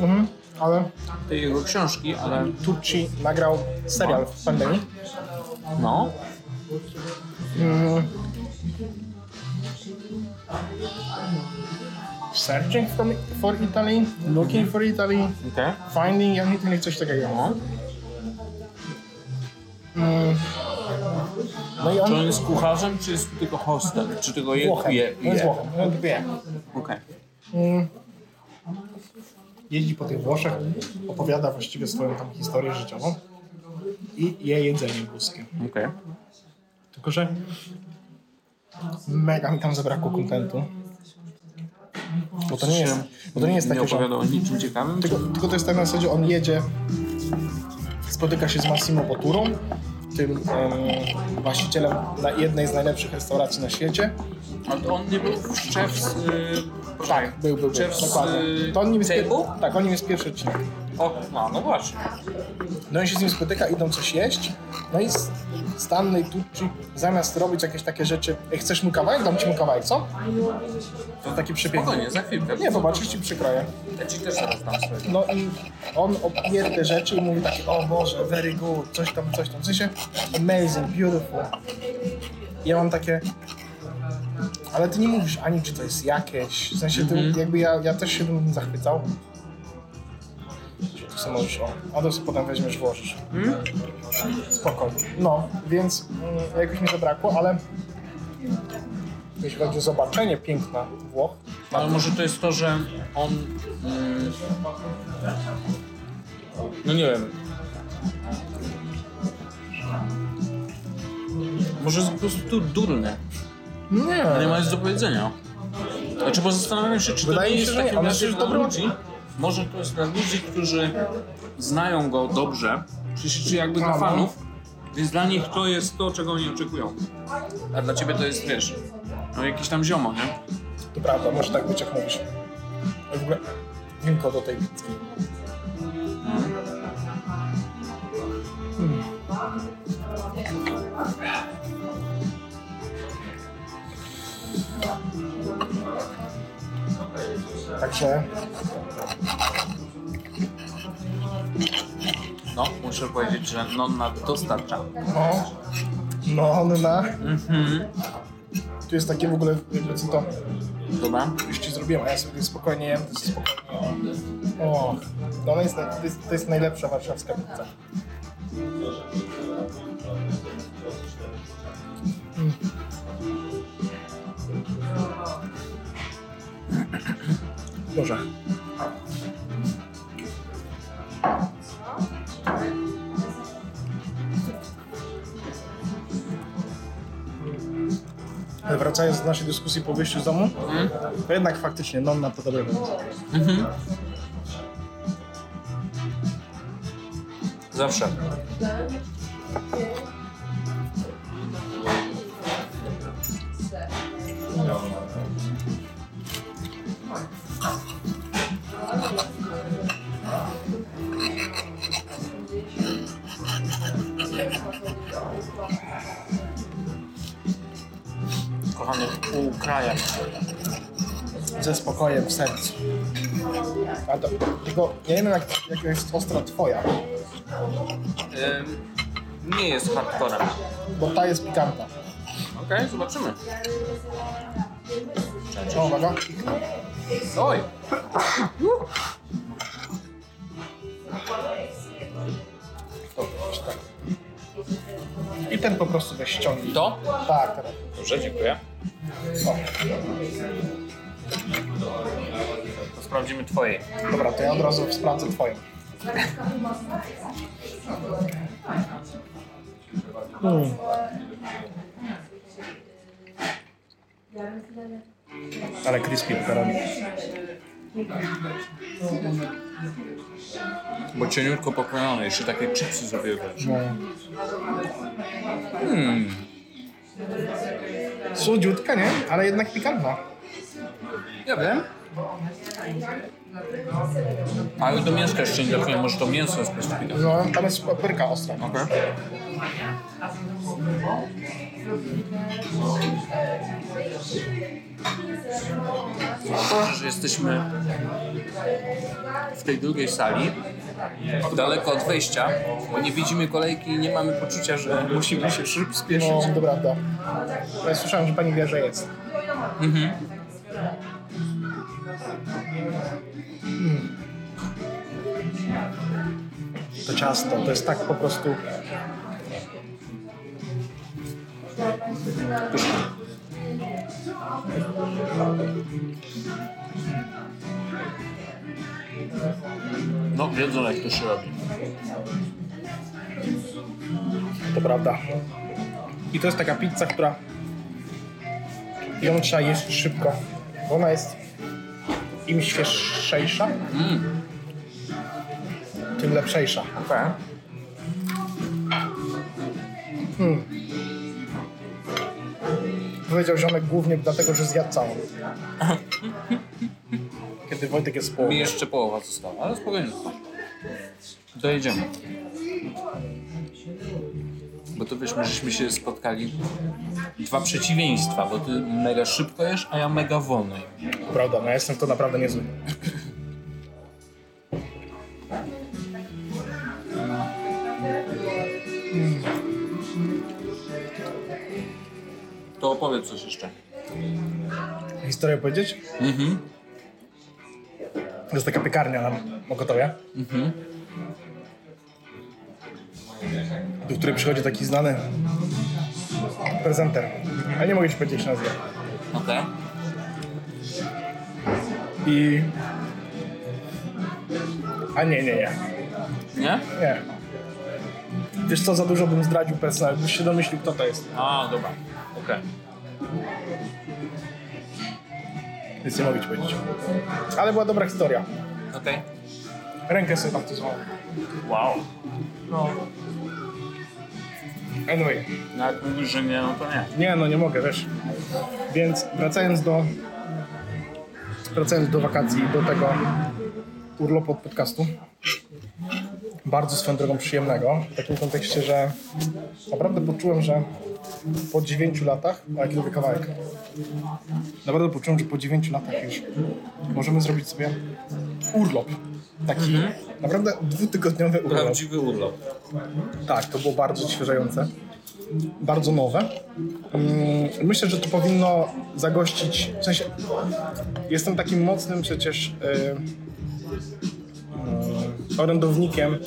Mhm, ale tej jego książki, ale Tucci nagrał serial w pandemii. no. Mm. Searching for, for Italy, looking for Italy, Okej. finding young Italy, coś takiego. No. Mm. No i Czy on on jest kucharzem, czy jest tylko hostem? Czy tylko je, Włochem. je, On jest je? Włochem. On wie. Okej. Mm. Jeździ po tych Włoszech, opowiada właściwie swoją tam historię życiową i je jedzenie włoskie. Okej. Tylko, że mega mi tam zabrakło kontentu. Bo to nie jest, bo to nie jest Nie takie, że... opowiadał o niczym ciekawym? Tylko, tylko to jest tak na zasadzie, on jedzie, spotyka się z Massimo Botturą, tym em, właścicielem na jednej z najlepszych restauracji na świecie. Ale to on nie był w Chef's... Yy, Tak, był, był, był. Chef's, Dokładnie. y, To on nim jest pier... Table? Tak, on nim jest pierwszy odcinek. O, no, no właśnie. No i się z nim spotyka, idą coś jeść. No i S- Stanley Tucci zamiast robić jakieś takie rzeczy, "Ej, chcesz mu kawałek? Dam ci mu kawałek, co? To taki przepiękny. Spokojnie, za chwilkę. Nie, popatrz, ci przykroję. Ja ci też zaraz dam swojego. No i on opije te rzeczy i mówi takie, o Boże, very good, coś tam, coś tam. W sensie, amazing, beautiful. Ja mam takie, Ale ty nie mówisz ani, czy to jest jakieś. W sensie, ty, jakby ja, ja też się bym zachwycał. Sobie możesz, o, a to sobie potem weźmiesz, włożysz. Spokojnie. No, więc mm, jakoś mi zabrakło, ale jeśli chodzi o zobaczenie piękna Włoch, Ale może to jest to, że on. Mm, no nie wiem. Może jest po prostu durny. nie, Nie ma nic do powiedzenia. Znaczy, bo zastanawiam się, czy to Wydaje nie mi jest się, że nie. On jest dobrym- ludzi. Może to jest dla ludzi, którzy znają go dobrze, czy, czy jakby dla fanów, więc dla nich to jest to, czego oni oczekują. A dla ciebie to jest, wiesz, no jakiś tam ziomo, nie? to prawda, może tak być, jak mówisz. Ale w ogóle winko do tej pizzy. Mm. Także No, muszę powiedzieć, że nonna dostarcza. no, no ona. Mhm. Tu jest takie w ogóle, jakby co to, Dobra. już ci zrobiłem, a ja sobie spokojnie jem, to jest spokojnie. O, no ona jest, to jest, to jest najlepsza warszawska pizza. Mm. Dobrze. Ale wracając do naszej dyskusji po wyjściu z domu, to jednak faktycznie nonna to dobry pomysł. Zawsze. Ze spokojem w sercu. A to, tylko ja nie wiem jak, jak jest ostra twoja, Ym, nie jest hardcorem. bo ta jest pikantna. Okej, zobaczymy. O, uwaga. Oj! To, tak. I ten po prostu weź ściągnij. To? Tak, teraz. Dobrze, dziękuję. O, To sprawdzimy twojej. dobra, to ja od razu sprawdzę twoją. Mm. Ale crispy pepperoni. Bo cieniutko pokrojone, jeszcze takie chipsy zrobiły. No. Hmm. Słodziutka, nie? Ale jednak pikantna. Ja wiem. Ale do mięska jeszcze nie trafiłem, może to mięso jest specyficzne. No, tam jest papryka ostra. Okej. Że jesteśmy w tej drugiej sali, daleko od wejścia, bo nie widzimy kolejki i nie mamy poczucia, że musimy się szybko spieszyć. No, to prawda. Ja słyszałem, że pani wie, że jest. Mhm. To ciasto, to jest tak po prostu... No, wiedzą jak to się robi. To prawda. I to jest taka pizza, która... Ją trzeba jeść szybko. Bo ona jest im świeższa, Mm. Tym lepszejsza. Okay. Powiedział ziomek głównie dlatego, że zjadł całą. Kiedy Wojtek jest w Mi jeszcze połowa została, ale spokojnie. Dojedziemy. Bo to wiesz, my żeśmy się spotkali dwa przeciwieństwa, bo ty mega szybko jesz, a ja mega wolno. Prawda, no ja jestem w to naprawdę niezły. To opowiedz coś jeszcze. historię powiedzieć? Mhm. To jest taka piekarnia na Mokotowie. Do której przychodzi taki znany prezenter. Ale nie mogę ci powiedzieć, nazywa. Okej. I... A nie, nie, nie. Nie? Nie. Wiesz co, za dużo bym zdradził personel, byś się domyślił, kto to jest. A, dobra. Okej. Więc nie mogę ci powiedzieć. Ale była dobra historia. Okej. Rękę sobie baptyzowałem. Wow. No. Anyway. No jak mówisz, że nie, no to nie. Nie, no nie mogę, wiesz. Więc wracając do... Wracając do wakacji, do tego urlopu od podcastu. Bardzo swoją drogą przyjemnego. W takim kontekście, że naprawdę poczułem, że po 9 latach, a jaki lubię kawałek, naprawdę poczułem, że po 9 latach już możemy zrobić sobie urlop. Taki naprawdę dwutygodniowy urlop. Prawdziwy urlop. Tak, to było bardzo odświeżające. Bardzo nowe. Mm, Myślę, że to powinno zagościć. W sensie, jestem takim mocnym przecież y, y, orędownikiem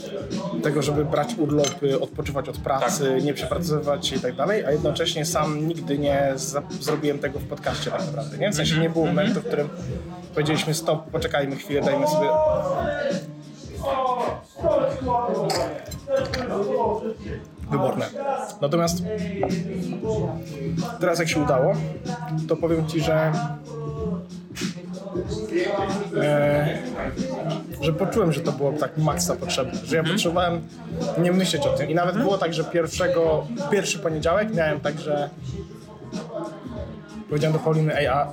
tego, żeby brać urlopy, odpoczywać od pracy, nie przepracowywać się i tak dalej, a jednocześnie sam nigdy nie zrobiłem tego w podcaście tak naprawdę. Nie? W sensie nie było momentu, w którym powiedzieliśmy stop, poczekajmy chwilę, dajmy sobie wyborne. Natomiast teraz jak się udało, to powiem Ci, że e, że poczułem, że to było tak maksa potrzebne, że ja potrzebowałem nie myśleć o tym i nawet było tak, że pierwszego, pierwszy poniedziałek miałem tak, że powiedziałem do Pauliny, ej, a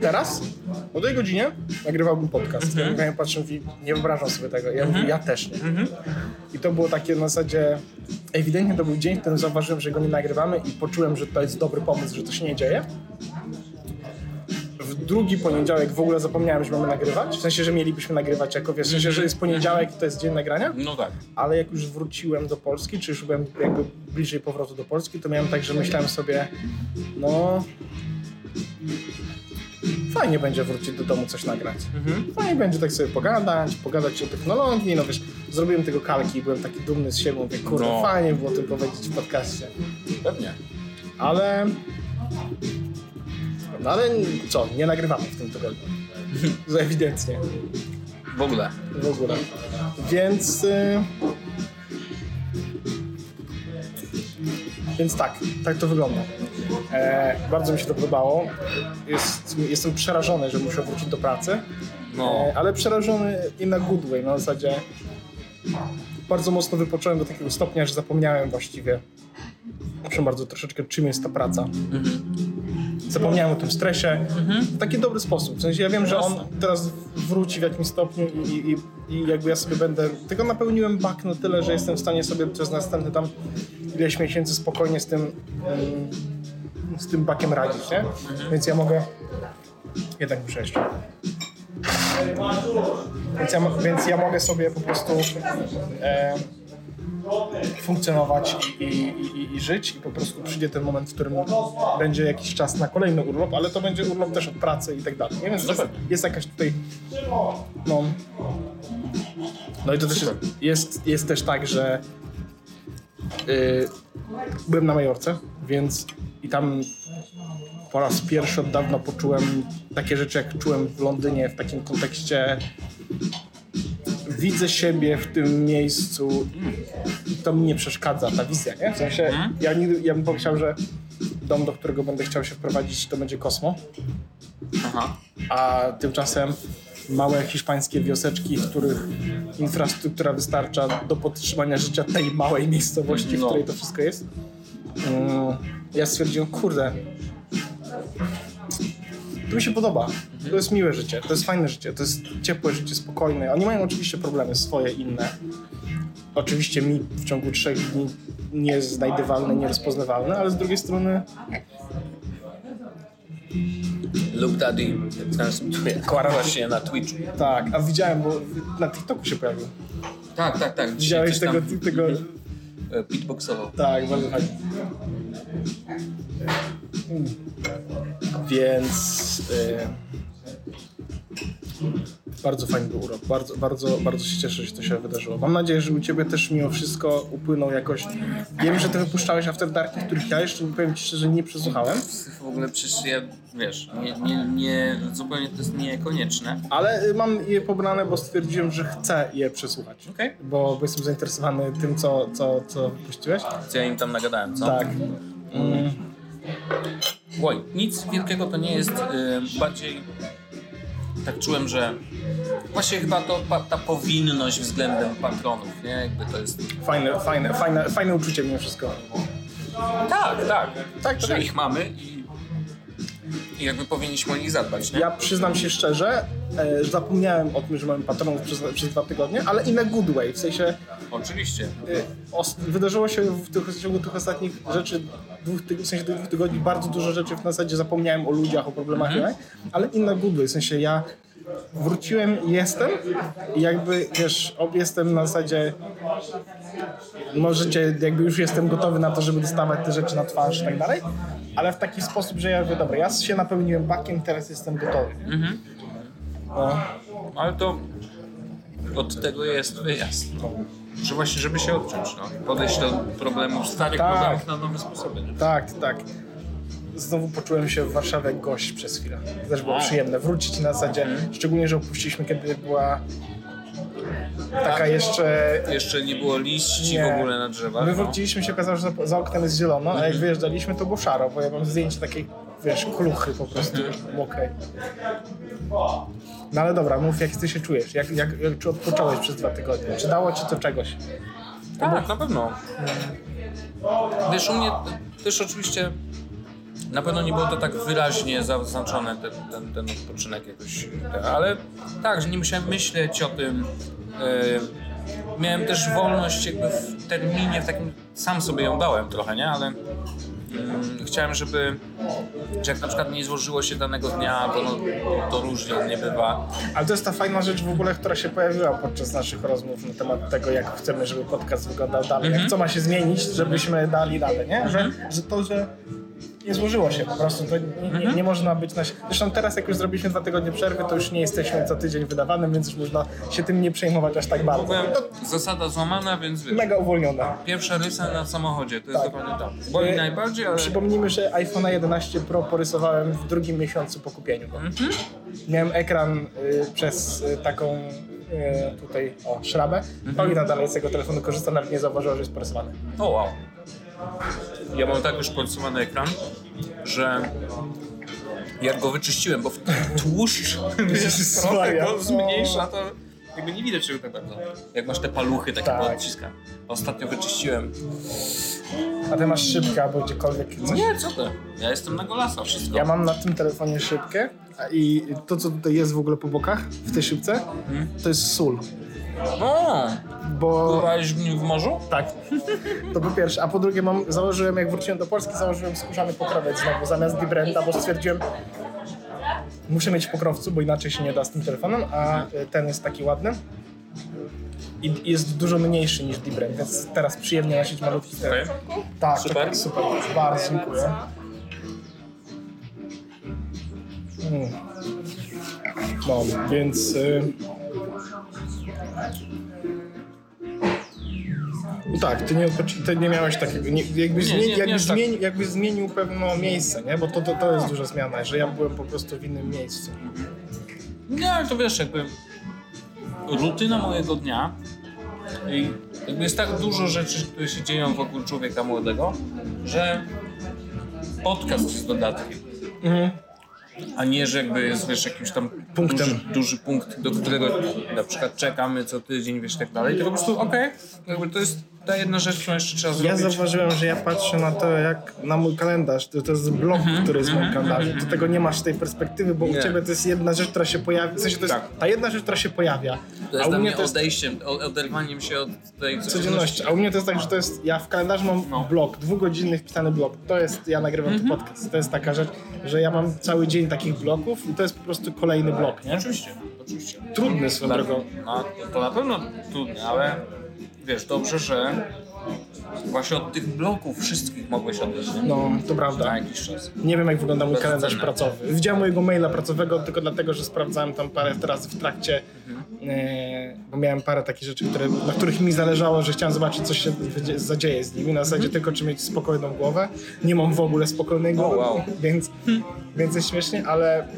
teraz o tej godzinie nagrywałbym podcast. Ja mm patrzę i mówi, nie wyobrażam sobie tego. Ja mówię, ja też nie. I to było takie na zasadzie, ewidentnie to był dzień, w którym zauważyłem, że go nie nagrywamy i poczułem, że to jest dobry pomysł, że to się nie dzieje. Drugi poniedziałek w ogóle zapomniałem, że mamy nagrywać. W sensie, że mielibyśmy nagrywać jako, wiesz, w sensie, że jest poniedziałek i to jest dzień nagrania. No tak. Ale jak już wróciłem do Polski, czy już byłem jakby bliżej powrotu do Polski, to miałem tak, że myślałem sobie, no fajnie będzie wrócić do domu coś nagrać. Fajnie będzie tak sobie pogadać, pogadać o technologii, no wiesz, zrobiłem tego kalki i byłem taki dumny z siebie, mówię, kurde, No. fajnie było o tym powiedzieć w podcaście. Pewnie. Ale... No ale co, nie nagrywamy w tym tygodniu. Ewidentnie. W ogóle. W ogóle. Więc... Y... Więc tak, tak to wygląda. E, bardzo mi się to podobało. Jest, jestem przerażony, że muszę wrócić do pracy. No. E, ale przerażony i na good way, na zasadzie bardzo mocno wypocząłem do takiego stopnia, że zapomniałem właściwie przepraszam bardzo troszeczkę czym jest ta praca. Zapomniałem o tym stresie w taki dobry sposób. W sensie ja wiem, że on teraz wróci w jakimś stopniu i, i, i jakby ja sobie będę... Tylko napełniłem bak na tyle, że jestem w stanie sobie przez następne tam ileś miesięcy spokojnie z tym, z tym bakiem radzić, nie? Więc ja mogę... Jednak jeszcze. Więc ja, więc ja mogę sobie po prostu e, funkcjonować i, i, i, i żyć i po prostu przyjdzie ten moment, w którym będzie jakiś czas na kolejny urlop, ale to będzie urlop też od pracy i tak dalej. Nie? Więc jest, jest jakaś tutaj no, no i to też jest, jest, jest też tak, że y, byłem na Majorce, więc i tam po raz pierwszy od dawna poczułem takie rzeczy, jak czułem w Londynie w takim kontekście widzę siebie w tym miejscu i to mi nie przeszkadza, ta wizja, nie? W sensie, ja, nigdy, ja bym powiedział, że dom, do którego będę chciał się wprowadzić, to będzie Kosmo, Aha. a tymczasem małe hiszpańskie wioseczki, w których infrastruktura wystarcza do podtrzymania życia tej małej miejscowości, w No. której to wszystko jest. Mm, Ja stwierdziłem, kurde, to mi się podoba. To jest miłe życie, to jest fajne życie, to jest ciepłe życie, spokojne. Oni mają oczywiście problemy swoje, inne. Oczywiście mi w ciągu trzech dni nieznajdywalne, nierozpoznawalne, ale z drugiej strony Luke Daddy transmituje właśnie na Twitchu. tak, a widziałem, bo na TikToku się pojawił. Tak, tak, tak. Widziałeś tego, tego, e, Beatboxował. tak, bardzo fajnie. Więc y, bardzo fajny był urok. Bardzo, bardzo, bardzo się cieszę, że to się wydarzyło. Mam nadzieję, że u ciebie też mimo wszystko upłynął jakoś. Wiem, że ty wypuszczałeś afterdarki, których ja jeszcze powiem ci szczerze nie przesłuchałem, W ogóle przecież ja, wiesz, nie, nie, nie, zupełnie to jest niekonieczne. ale y, mam je pobrane, bo stwierdziłem, że chcę je przesłuchać. Okej. Bo, bo jestem zainteresowany tym, co, co, co wypuściłeś. Co ja im tam nagadałem, co? Tak. Mm. Oj, nic wielkiego to nie jest. y, bardziej tak czułem, że właśnie chyba to ta powinność względem patronów, nie? Jakby to jest. Fajne, fajne, fajne, fajne uczucie mimo wszystko. Tak, tak. Tak, że tak. ich mamy i, i jakby powinniśmy o nich zadbać, nie? Ja przyznam się szczerze, e, zapomniałem o tym, że mamy patronów przez, przez dwa tygodnie, ale in a good way, w sensie e, Oczywiście. os- wydarzyło się w, tych, w ciągu tych ostatnich rzeczy, dwóch w sensie tych dwóch tygodni bardzo dużo rzeczy w zasadzie zapomniałem o ludziach, o problemach, nie? ale in a good way, w sensie ja wróciłem i jestem i jakby, wiesz, jestem na zasadzie możecie, jakby już jestem gotowy na to, żeby dostawać te rzeczy na twarz i tak dalej, ale w taki sposób, że ja mówię, dobra, ja się napełniłem bakiem, teraz jestem gotowy. nie? No. Ale to od tego jest wyjazd. Że właśnie, żeby się odciąć, no. Podejść do problemów, starych Tak. problemów na nowe sposoby. Nie? Tak, tak. Znowu poczułem się w Warszawie jak gość przez chwilę. To też było A. przyjemne. Wrócić na zasadzie, szczególnie, że opuściliśmy, kiedy była taka jeszcze... Jeszcze nie było liści Nie. w ogóle na drzewach. My no. wróciliśmy się okazało, że za, oknem jest zielono, a jak wyjeżdżaliśmy, to było szaro, bo ja mam zdjęcie takiej, wiesz, kluchy po prostu mokrej. No ale dobra, mów jak ty się czujesz, jak, jak, jak czy odpocząłeś przez dwa tygodnie, czy dało ci to czegoś? Tak, na pewno. Wiesz, u mnie też oczywiście na pewno nie było to tak wyraźnie zaznaczone, ten, ten, ten odpoczynek jakoś, ale tak, że nie musiałem myśleć o tym. Yy, miałem też wolność jakby w terminie, w takim, sam sobie ją dałem trochę, nie, ale chciałem, żeby, że jak na przykład nie złożyło się danego dnia, bo no, to różnie nie bywa, Ale to jest ta fajna rzecz w ogóle, która się pojawiła podczas naszych rozmów na temat tego, jak chcemy, żeby podcast wyglądał dalej, jak co ma się zmienić, żebyśmy dali dalej, nie? Że, że to, że nie złożyło się po prostu, to nie, nie, nie można być na... Zresztą teraz, jak już zrobiliśmy dwa tygodnie przerwy, to już nie jesteśmy co tydzień wydawanym, więc już można się tym nie przejmować aż tak bardzo. Byłem To zasada złamana, więc wiesz, mega uwolniona. pierwsza rysa na samochodzie, to jest Tak. dokładnie to. Boli E, najbardziej, ale... Przypomnijmy, że iPhone 11 Pro porysowałem w drugim miesiącu po kupieniu go. Miałem ekran y, przez y, taką y, tutaj, o, szrabę. Paulina dalej z tego telefonu korzysta, nawet nie zauważyła, że jest porysowany. O wow. Ja mam tak już porysowany ekran, że jak go wyczyściłem, bo w tłuszcz go zmniejsza, to jakby nie widać czego tak bardzo. Jak masz te paluchy takie Tak. odciska. Ostatnio wyczyściłem. A ty masz szybkę albo gdziekolwiek coś. Nie, co ty? Ja jestem na golasa, wszystko. Ja mam na tym telefonie szybkę i to, co tutaj jest w ogóle po bokach, w tej szybce, to jest sól. O, Bo... pływałeś w morzu? Tak. To po pierwsze. A po drugie mam, założyłem, jak wróciłem do Polski, założyłem skórzany pokrowiec znowu zamiast Dibrenta, bo stwierdziłem, muszę mieć pokrowcu, bo inaczej się nie da z tym telefonem, a y, ten jest taki ładny. I jest dużo mniejszy niż Dibrent, więc teraz przyjemnie nosić malutki telefon. Tak, Super. Tak, super. Bardzo dziękuję. No, więc... Y... No tak, ty nie, ty nie miałeś takiego, nie, jakby, Nie, zmieni, nie, nie jakby, aż tak. zmieni, jakby zmienił pewne miejsce, nie? Bo to, to, to jest duża zmiana, że ja byłem po prostu w innym miejscu. Nie, ale to wiesz, jakby rutyna mojego dnia i jakby jest tak dużo rzeczy, które się dzieją wokół człowieka młodego, że podcast jest dodatkiem. Mhm. A nie, że jakby jest wiesz, jakiś tam Punktem. Duży, duży punkt, do którego na przykład czekamy co tydzień, wiesz, tak dalej. Tylko po prostu okej, jakby to jest ta jedna rzecz, którą jeszcze trzeba Ja zrobić. zauważyłem, że ja patrzę na to jak na mój kalendarz, to, to jest blok, który jest w moim kalendarzu. Do tego nie masz tej perspektywy, bo Nie. u ciebie to jest jedna rzecz, która się pojawia, w sensie to jest Tak. ta jedna rzecz, która się pojawia. To a jest u dla mnie to jest odejściem, oderwaniem się od tej codzienności. A u mnie to jest tak, że to jest, ja w kalendarzu mam No. blok, dwugodzinny wpisany blok. To jest, ja nagrywam Mhm. ten podcast. To jest taka rzecz, że ja mam cały dzień takich bloków i to jest po prostu kolejny blok, nie? Oczywiście, oczywiście. Trudny swoją drogą. No, to na pewno trudne, ale wiesz, dobrze, że Właśnie od tych bloków wszystkich mogłeś odejść, nie? No, to prawda. Na jakiś czas. Nie wiem, jak wygląda mój kalendarz pracowy. Widziałem mojego maila pracowego tylko dlatego, że sprawdzałem tam parę razy w trakcie, e, bo miałem parę takich rzeczy, które, na których mi zależało, że chciałem zobaczyć, co się zadzieje z nimi. Na zasadzie tylko, czy mieć spokojną głowę. Nie mam w ogóle spokojnej głowy, wow. więc, więc jest śmiesznie, ale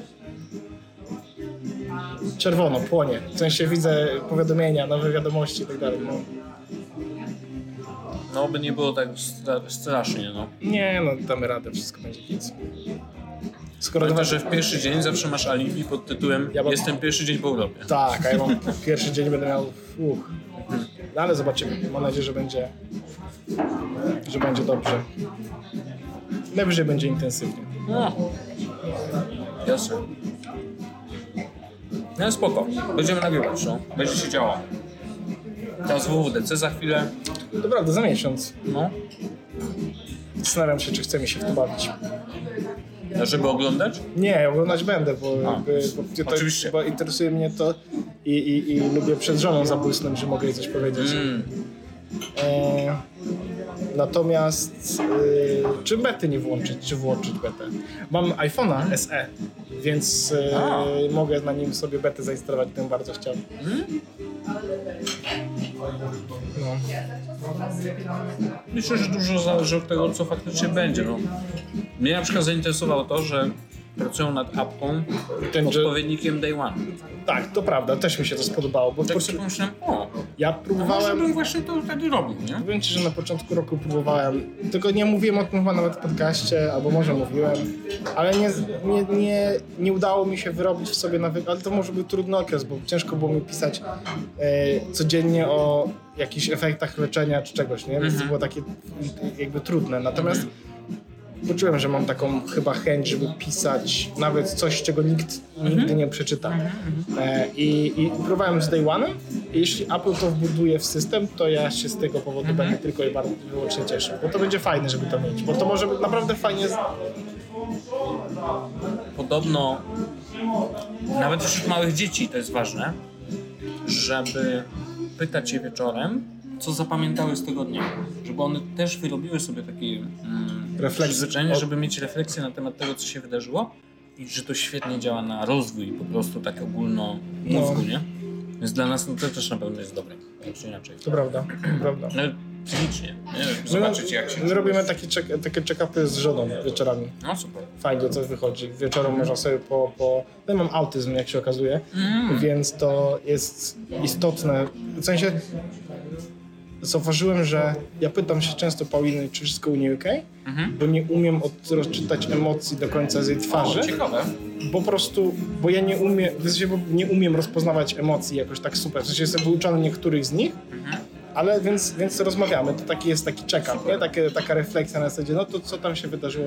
czerwono, płonie. W sensie widzę powiadomienia, nowe wiadomości i tak dalej. No. No by nie było tak stra- strasznie, no. Nie, no damy radę, wszystko będzie nic. Skoro Pamiętaj, że w pierwszy dzień zawsze masz alibi pod tytułem Ja mam- Jestem pierwszy dzień po urlopie. Tak, a ja mam pierwszy dzień będę miał. Uch. No ale zobaczymy. Mam nadzieję, że będzie. że będzie dobrze. Najwyżej będzie intensywnie. No. Jasne. No spoko. Będziemy nagrywać, no. Będzie się działo. Teraz WWDC za chwilę. To prawda, za miesiąc. No. Zastanawiam się, czy chce mi się w to bawić. A żeby oglądać? Nie, oglądać będę, bo, A, jakby, bo, to, oczywiście. bo interesuje mnie to i, i, i lubię przed żoną zabłysnąć, że mogę jej coś powiedzieć. Mm. E, natomiast e, czy bety nie włączyć, czy włączyć betę? Mam iPhone'a SE, więc e, A. mogę na nim sobie betę zainstalować, gdybym bardzo chciał. No. Myślę, że dużo zależy od tego, co faktycznie będzie. No. Mnie na przykład zainteresowało to, że pracują nad apką Ten, że, odpowiednikiem Day One. tak, to prawda, też mi się to spodobało, bo Tak po, pomyślałem, o, ja może próbowałem... bym właśnie to wtedy robił, nie? Powiem Ci, że na początku roku próbowałem, tylko nie mówiłem o tym chyba nawet w podcaście, albo może mówiłem, ale nie, nie, nie, nie udało mi się wyrobić w sobie nawyk, ale to może był trudny okres, bo ciężko było mi pisać e, codziennie o jakichś efektach leczenia czy czegoś, nie? Więc to było takie jakby trudne. Natomiast poczułem, że mam taką chyba chęć, żeby pisać nawet coś, czego nikt nigdy nie przeczyta. E, i, I próbowałem z Day One. Jeśli Apple to wbuduje w system, to ja się z tego powodu będę tylko i bardzo wyłącznie cieszył. Bo to będzie fajne, żeby to mieć. Bo to może być naprawdę fajnie. Z... Podobno nawet wśród małych dzieci to jest ważne, żeby pytać je wieczorem, co zapamiętały z tego dnia. Żeby one też wyrobiły sobie takie mm, przyzwyczajenie, żeby mieć refleksję na temat tego, co się wydarzyło i że to świetnie działa na rozwój po prostu tak ogólno mózgu, No. nie? Więc dla nas no, to też na pewno jest dobre, czy inaczej. To prawda, prawda. No, psychicznie, nie? Zobaczyć jak się my, my robimy takie, check, takie check-upy z żoną wieczorami. No super. Fajnie coś wychodzi. Wieczorem można sobie po... po... Ja mam autyzm, jak się okazuje, Mm. więc to jest istotne. W sensie zauważyłem, że ja pytam się często Pauliny, czy wszystko u niej ok, Mhm. bo nie umiem odczytać emocji do końca z jej twarzy. Ciekawe. Po prostu, bo ja nie umiem, bo nie umiem rozpoznawać emocji jakoś tak super. W sensie jestem wyuczony niektórych z nich, ale więc, więc rozmawiamy. To taki jest taki check-up, nie? Takie, taka refleksja na zasadzie, no to co tam się wydarzyło.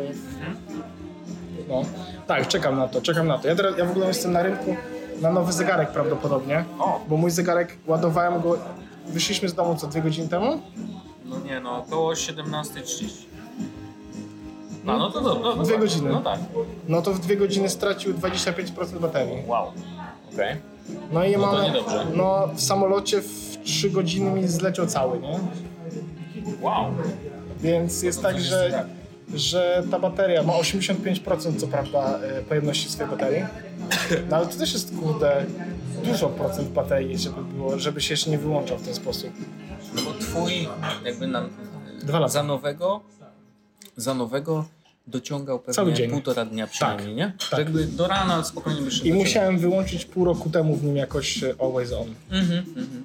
No, tak, czekam na to, czekam na to. Ja, teraz, ja w ogóle jestem na rynku na nowy zegarek prawdopodobnie, O. bo mój zegarek, ładowałem go, wyszliśmy z domu co, dwie godziny temu? No nie, no około 17.30. A no to dobrze. No, Dwie tak. godziny. No tak. No to w dwie godziny stracił 25% baterii. Wow. Okej. No i No to mamy, niedobrze. no w samolocie w 3 godziny mi zleciał cały, nie? Wow. Więc jest tak, że, że ta bateria ma 85% co prawda e, pojemności swojej baterii, no ale to też jest kurde dużo procent baterii, żeby było, żeby się jeszcze nie wyłączał w ten sposób. No bo twój jakby na, Dwa lata. za nowego za nowego dociągał pewnie Cały dzień. półtora dnia przynajmniej, nie? tak. Jakby do rana spokojnie byś I dociągał. musiałem wyłączyć pół roku temu w nim jakoś e, always on. Mhm, mhm, mhm.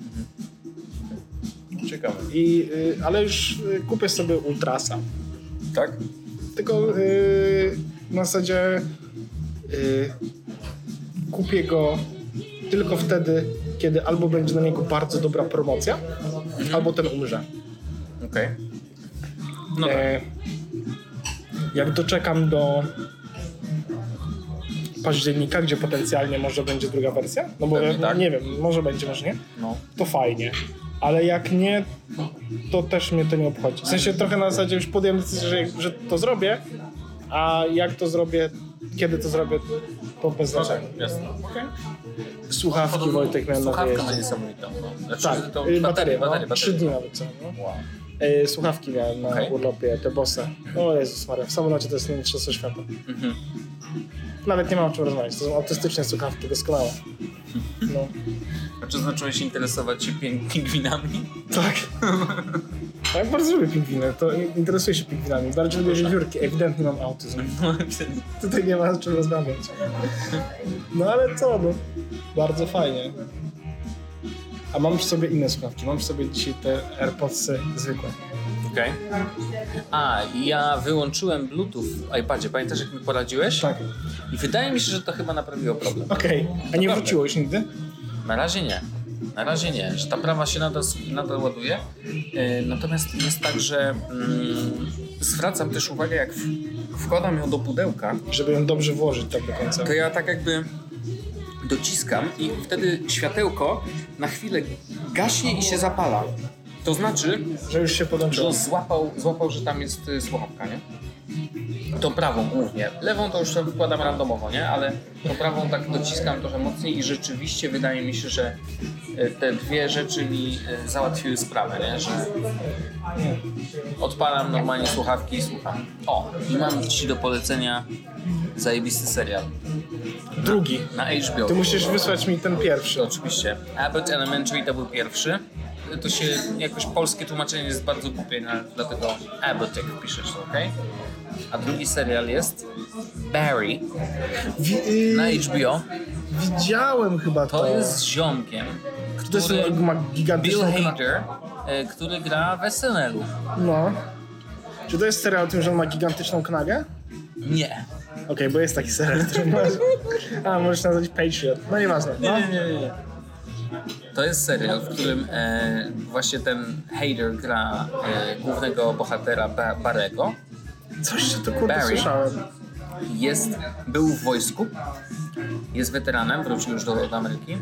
Ciekawe. I, y, ale już y, kupię sobie Ultrasa. Tak? Tylko y, na zasadzie y, kupię go tylko wtedy, kiedy albo będzie na niego bardzo dobra promocja, albo ten umrze. Okej. No tak. E, jak doczekam do października, gdzie potencjalnie może będzie druga wersja, no bo Pewnie ja, tak. nie wiem, może będzie, może nie, No. to fajnie. Ale jak nie, to też mnie to nie obchodzi. W sensie trochę na zasadzie już podjąłem decyzję, że, że to zrobię, a jak to zrobię, kiedy to zrobię, to bez znaczenia. Jasne. Słuchawki Wojtek miałem na Słuchawka ma wyjeździe. niesamowitą. No. Znaczy, Tak, to y, baterie, baterie, no, baterie, trzy dni baterie. nawet co, no. Wow. E, Słuchawki miałem na Okej. urlopie, te Bosse. O Jezus Maria, w samolocie to jest najlepsze świata. Mhm. Nawet nie mam o czym rozmawiać, to są autystyczne słuchawki, doskonałe. No, A czy zacząłeś interesować się ping- pingwinami? tak. Tak, bardzo lubię pingwiny, to interesuję się pingwinami. Bardziej lubię wiewiórki, ewidentnie mam autyzm. Tutaj nie ma o czym rozmawiać. No ale co, no. Bardzo fajnie. A mam przy sobie inne słuchawki. Mam przy sobie dzisiaj te AirPodsy zwykłe. Okej. A, ja wyłączyłem Bluetooth w iPadzie. Pamiętasz, jak mi poradziłeś? Tak. I wydaje mi się, że to chyba naprawiło problem. Okej. A nie Naprawdę. wróciło już nigdy? Na razie nie. Na razie nie, że ta prawa się nadal, nadal ładuje. E, Natomiast jest tak, że mm, zwracam też uwagę, jak w- wkładam ją do pudełka, Żeby ją dobrze włożyć tak do końca. to ja tak jakby dociskam i wtedy światełko na chwilę gaśnie i się zapala. To znaczy, Że już się że podłączyło. on złapał, złapał, że tam jest y, słuchawka, nie? Tą prawą głównie. Lewą to już tam wkładam randomowo, nie? Ale tą prawą tak dociskam trochę mocniej i rzeczywiście wydaje mi się, że y, te dwie rzeczy mi y, załatwiły sprawę, nie? Że odpalam normalnie słuchawki i słucham. O, i mam ci do polecenia zajebisty serial Drugi. na HBO. Ty musisz wysłać mi ten pierwszy. Oczywiście. Abbott Elementary to był pierwszy. To się jakoś polskie tłumaczenie jest bardzo głupie, no, dlatego jak piszesz, ok? A drugi serial jest Barry Wi- y- na HBO. widziałem chyba to. To jest z ziomkiem, To jest który, ma gigantyczną... Bill Hader, e, który gra w SNL-u. No. Czy to jest serial o tym, że on ma gigantyczną knagę? Nie. Okej, bo jest taki serial, który ma... A, możesz nazwać Patriot. No nieważne. No. nie, nie. To jest serial, w którym e, właśnie ten Hader gra e, głównego bohatera ba Barego. Coś się to kurde Barry? słyszałem. jest, był w wojsku, jest weteranem, wrócił już do, do Ameryki.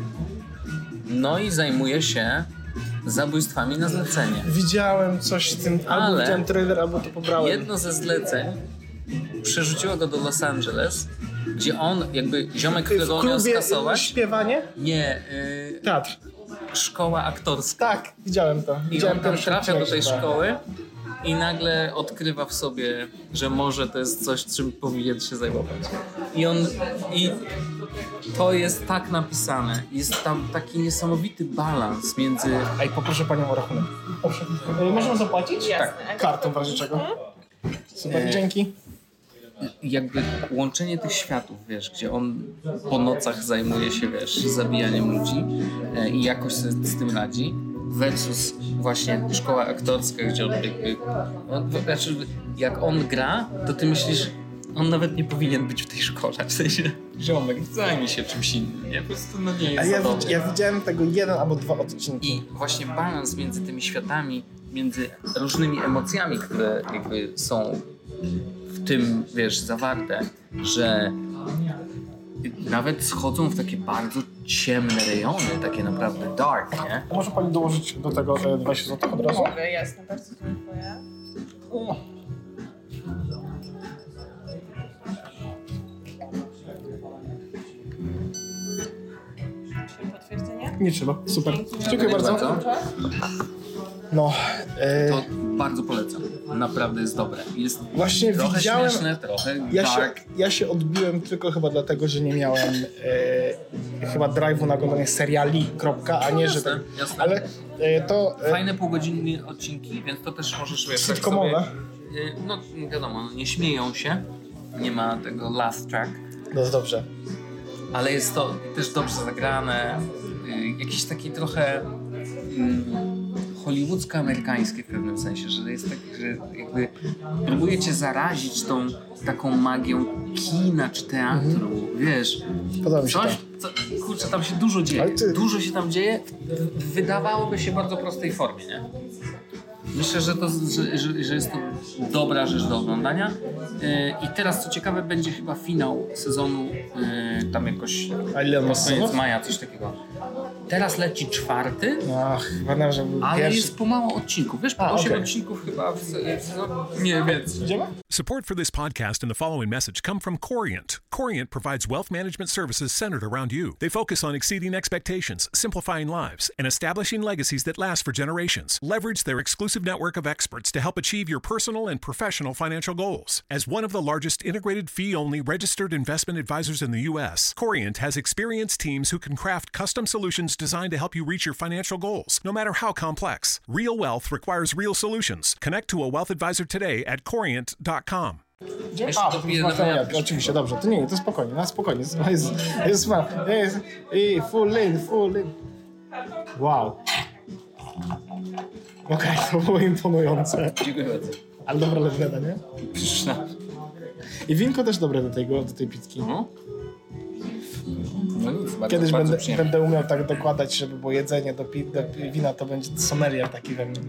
No i zajmuje się zabójstwami na zlecenie. Widziałem coś z tym, albo Ale- widziałem trailer, albo to pobrałem. Jedno ze zleceń przerzuciło go do Los Angeles, gdzie on, jakby ziomek, którego on miał skasować, śpiewanie? nie, y, Teatr. szkoła aktorska. Tak, widziałem to. I Widziałem on tam trafia do tej chyba. szkoły i nagle odkrywa w sobie, że może to jest coś, czym powinien się zajmować. I on i to jest tak napisane. Jest tam taki niesamowity balans między Ej, poproszę panią o rachunek. Proszę. E, Możemy zapłacić? Jasne. Kartą w razie czego. Super, E, dzięki. Jakby łączenie tych światów, wiesz, gdzie on po nocach zajmuje się, wiesz, zabijaniem ludzi e, i jakoś sobie z tym radzi, versus właśnie szkoła aktorska, gdzie on jakby, on, znaczy jak on gra, to ty myślisz, on nawet nie powinien być w tej szkole, w sensie, ziomek, zajmij się czymś innym, nie? Po prostu no nie A jest ja, to widz- ja widziałem tego jeden albo dwa odcinki. I właśnie balans między tymi światami, między różnymi emocjami, które jakby są w tym, wiesz, zawarte, że nawet schodzą w takie bardzo ciemne rejony, takie naprawdę dark, nie? Może pani dołożyć do tego e, 20 zł od razu? Mogę, jasne, bardzo dziękuję. Czy potwierdzenie? Nie trzeba. Super. Dziękuję bardzo. bardzo. No, e, To bardzo polecam. Naprawdę jest dobre. Jest właśnie trochę widziałem... śmieszne, trochę Ja się, ja się odbiłem tylko chyba dlatego, że nie miałem e, chyba drive'u na oglądanie seriali, kropka, a nie, że jasne, tak. jasne. Ale e, to... E, Fajne półgodzinne odcinki, więc to też możesz wiesz, tak sobie- Y, No wiadomo, nie śmieją się, nie ma tego laugh track, no dobrze. ale jest to też dobrze zagrane, y, jakieś takie trochę mm, hollywoodzko-amerykańskie w pewnym sensie, że jest tak, że jakby próbujecie zarazić tą taką magią kina czy teatru, wiesz, Podoba mi się Coś, to. co, kurczę, tam się dużo dzieje. Ty- Dużo się tam dzieje w wydawałoby się bardzo prostej formie, nie? Myślę, że, to, że, że, że jest to dobra rzecz do oglądania. Yy, I teraz, co ciekawe, będzie chyba finał sezonu, yy, tam jakoś A ile on ma sezonów? maja, coś takiego. Teraz leci czwarty, Ach, pamiętam, że był ale pierwszy. jest po mało odcinków. Wiesz, po A, 8 okej. odcinków chyba w w sezonie. Nie? Support for this podcast and the following message come from Corient. Corient provides wealth management services centered around you. They focus on exceeding expectations, simplifying lives, and establishing legacies that last for generations. Leverage their exclusive network of experts to help achieve your personal and professional financial goals. As one of the largest integrated fee only registered investment advisors in the U.S., Corient has experienced teams who can craft custom solutions designed to help you reach your financial goals, no matter how complex. Real wealth requires real solutions. Connect to a wealth advisor today at corient.com. A, to to piję jest na na wyjazd. Oczywiście, dobrze. To nie, nie, to spokojnie, na spokojnie. Jest, jest, jest, jest, jest full in, full in. Wow. Okej, to było imponujące. Dziękuję bardzo. Ale dobra lewreda, nie? I winko też dobre do, tego, do tej pizzki. No. No nic, bardzo, Kiedyś bardzo będę, przyjemnie. będę umiał tak dokładać, żeby było jedzenie do, pi, do pi- wina, to będzie sommelier taki we mnie.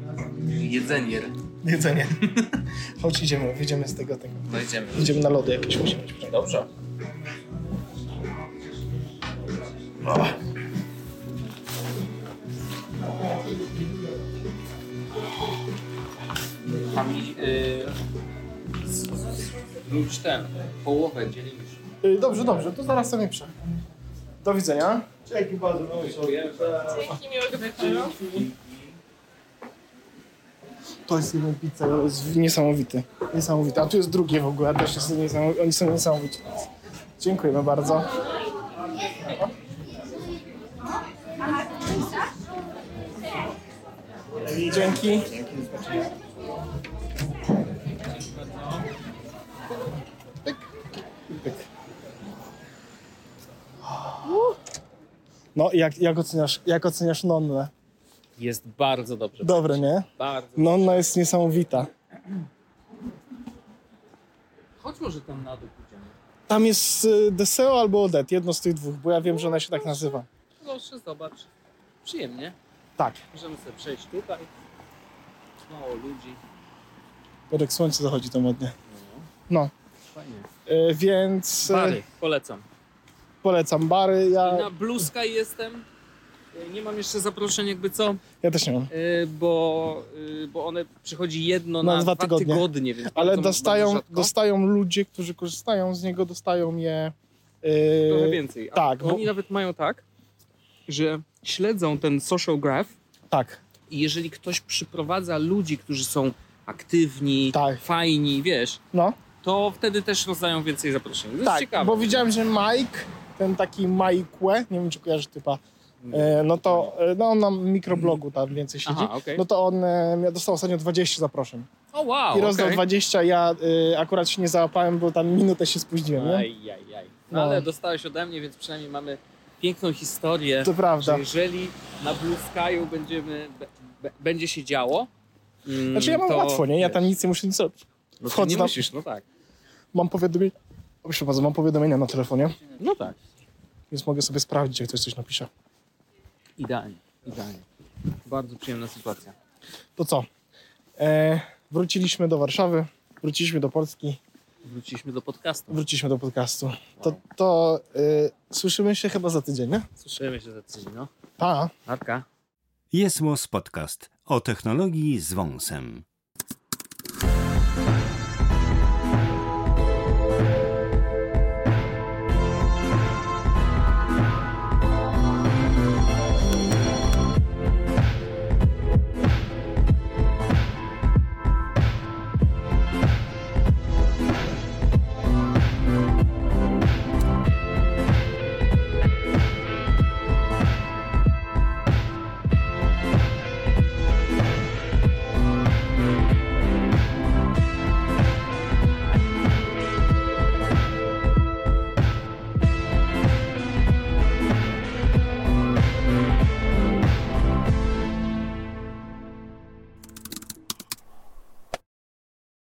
Jedzenie. Jedzenie. Chodź, idziemy, wyjdziemy z tego, tego. No idziemy. Idziemy na lody jakieś musimy mieć. Dobrze.Ami, Wróć ten, połowę dzielisz. Y, Dobrze, dobrze, to zaraz sobie prze. Do widzenia. Dzięki miłego wieczoru. To jest jeden pizza, to jest niesamowity. Niesamowity. A tu jest drugie w ogóle, też jest niesamowity. Oni są niesamowici. Dziękujemy bardzo. Dzięki. Pyk. No, jak, jak, oceniasz, jak oceniasz Nonnę? Jest bardzo dobrze. Dobre, nie? Bardzo. Nonna jest niesamowita. Chodź może tam na dół pójdziemy. Tam jest y, Deseo albo Odette, jedno z tych dwóch, bo ja wiem, że ona się tak nazywa. Proszę, zobacz. Przyjemnie. Tak. Możemy sobie przejść tutaj. Mało ludzi. Jak słońce zachodzi to ładnie. No. Fajnie. Y, więc y, Bary, polecam. Polecam bary. Ja, Na Blue Sky jestem. Y, Nie mam jeszcze zaproszeń jakby co, ja też nie mam. y, bo, y, bo one przychodzi jedno Na na, dwa tygodnie. tygodnie. więc Ale bardzo- dostają, bardzo rzadko. dostają ludzie, którzy korzystają z niego, dostają je. Trochę więcej. A tak, bo- Oni nawet mają tak, że śledzą ten social graph Tak, i jeżeli ktoś przyprowadza ludzi, którzy są aktywni, Tak. fajni, wiesz, no. to wtedy też rozdają więcej zaproszeń. To jest Tak, ciekawe. bo widziałem, że Mike, ten taki Mike, nie wiem czy kojarzysz typa, e, no to e, no on na mikroblogu tam więcej siedzi, Aha, okej. no to on e, miał- dostał ostatnio 20 zaproszeń. O wow, I rozdał okej. 20, ja y, akurat się nie załapałem, bo tam minutę się spóźniłem, nie? Aj, aj, aj. No, No. ale dostałeś ode mnie, więc przynajmniej mamy piękną historię, To prawda. że jeżeli na Blue Sky'u będziemy, be, be, będzie się działo, mm, Znaczy ja mam to, łatwo, nie? Ja tam nic nie muszę nic robić. no wchodzę nie tam- musisz, no tak. Mam powiadomienia, bardzo, mam powiadomienia na telefonie, No tak. więc mogę sobie sprawdzić, jak ktoś coś napisze. Idealnie, idealnie. Bardzo przyjemna sytuacja. To co? E, wróciliśmy do Warszawy, wróciliśmy do Polski, Wróciliśmy do podcastu. wróciliśmy do podcastu. To, to y, słyszymy się chyba za tydzień, nie? Słyszymy się za tydzień, no. Pa! Arka. Jest Podcast o technologii z wąsem.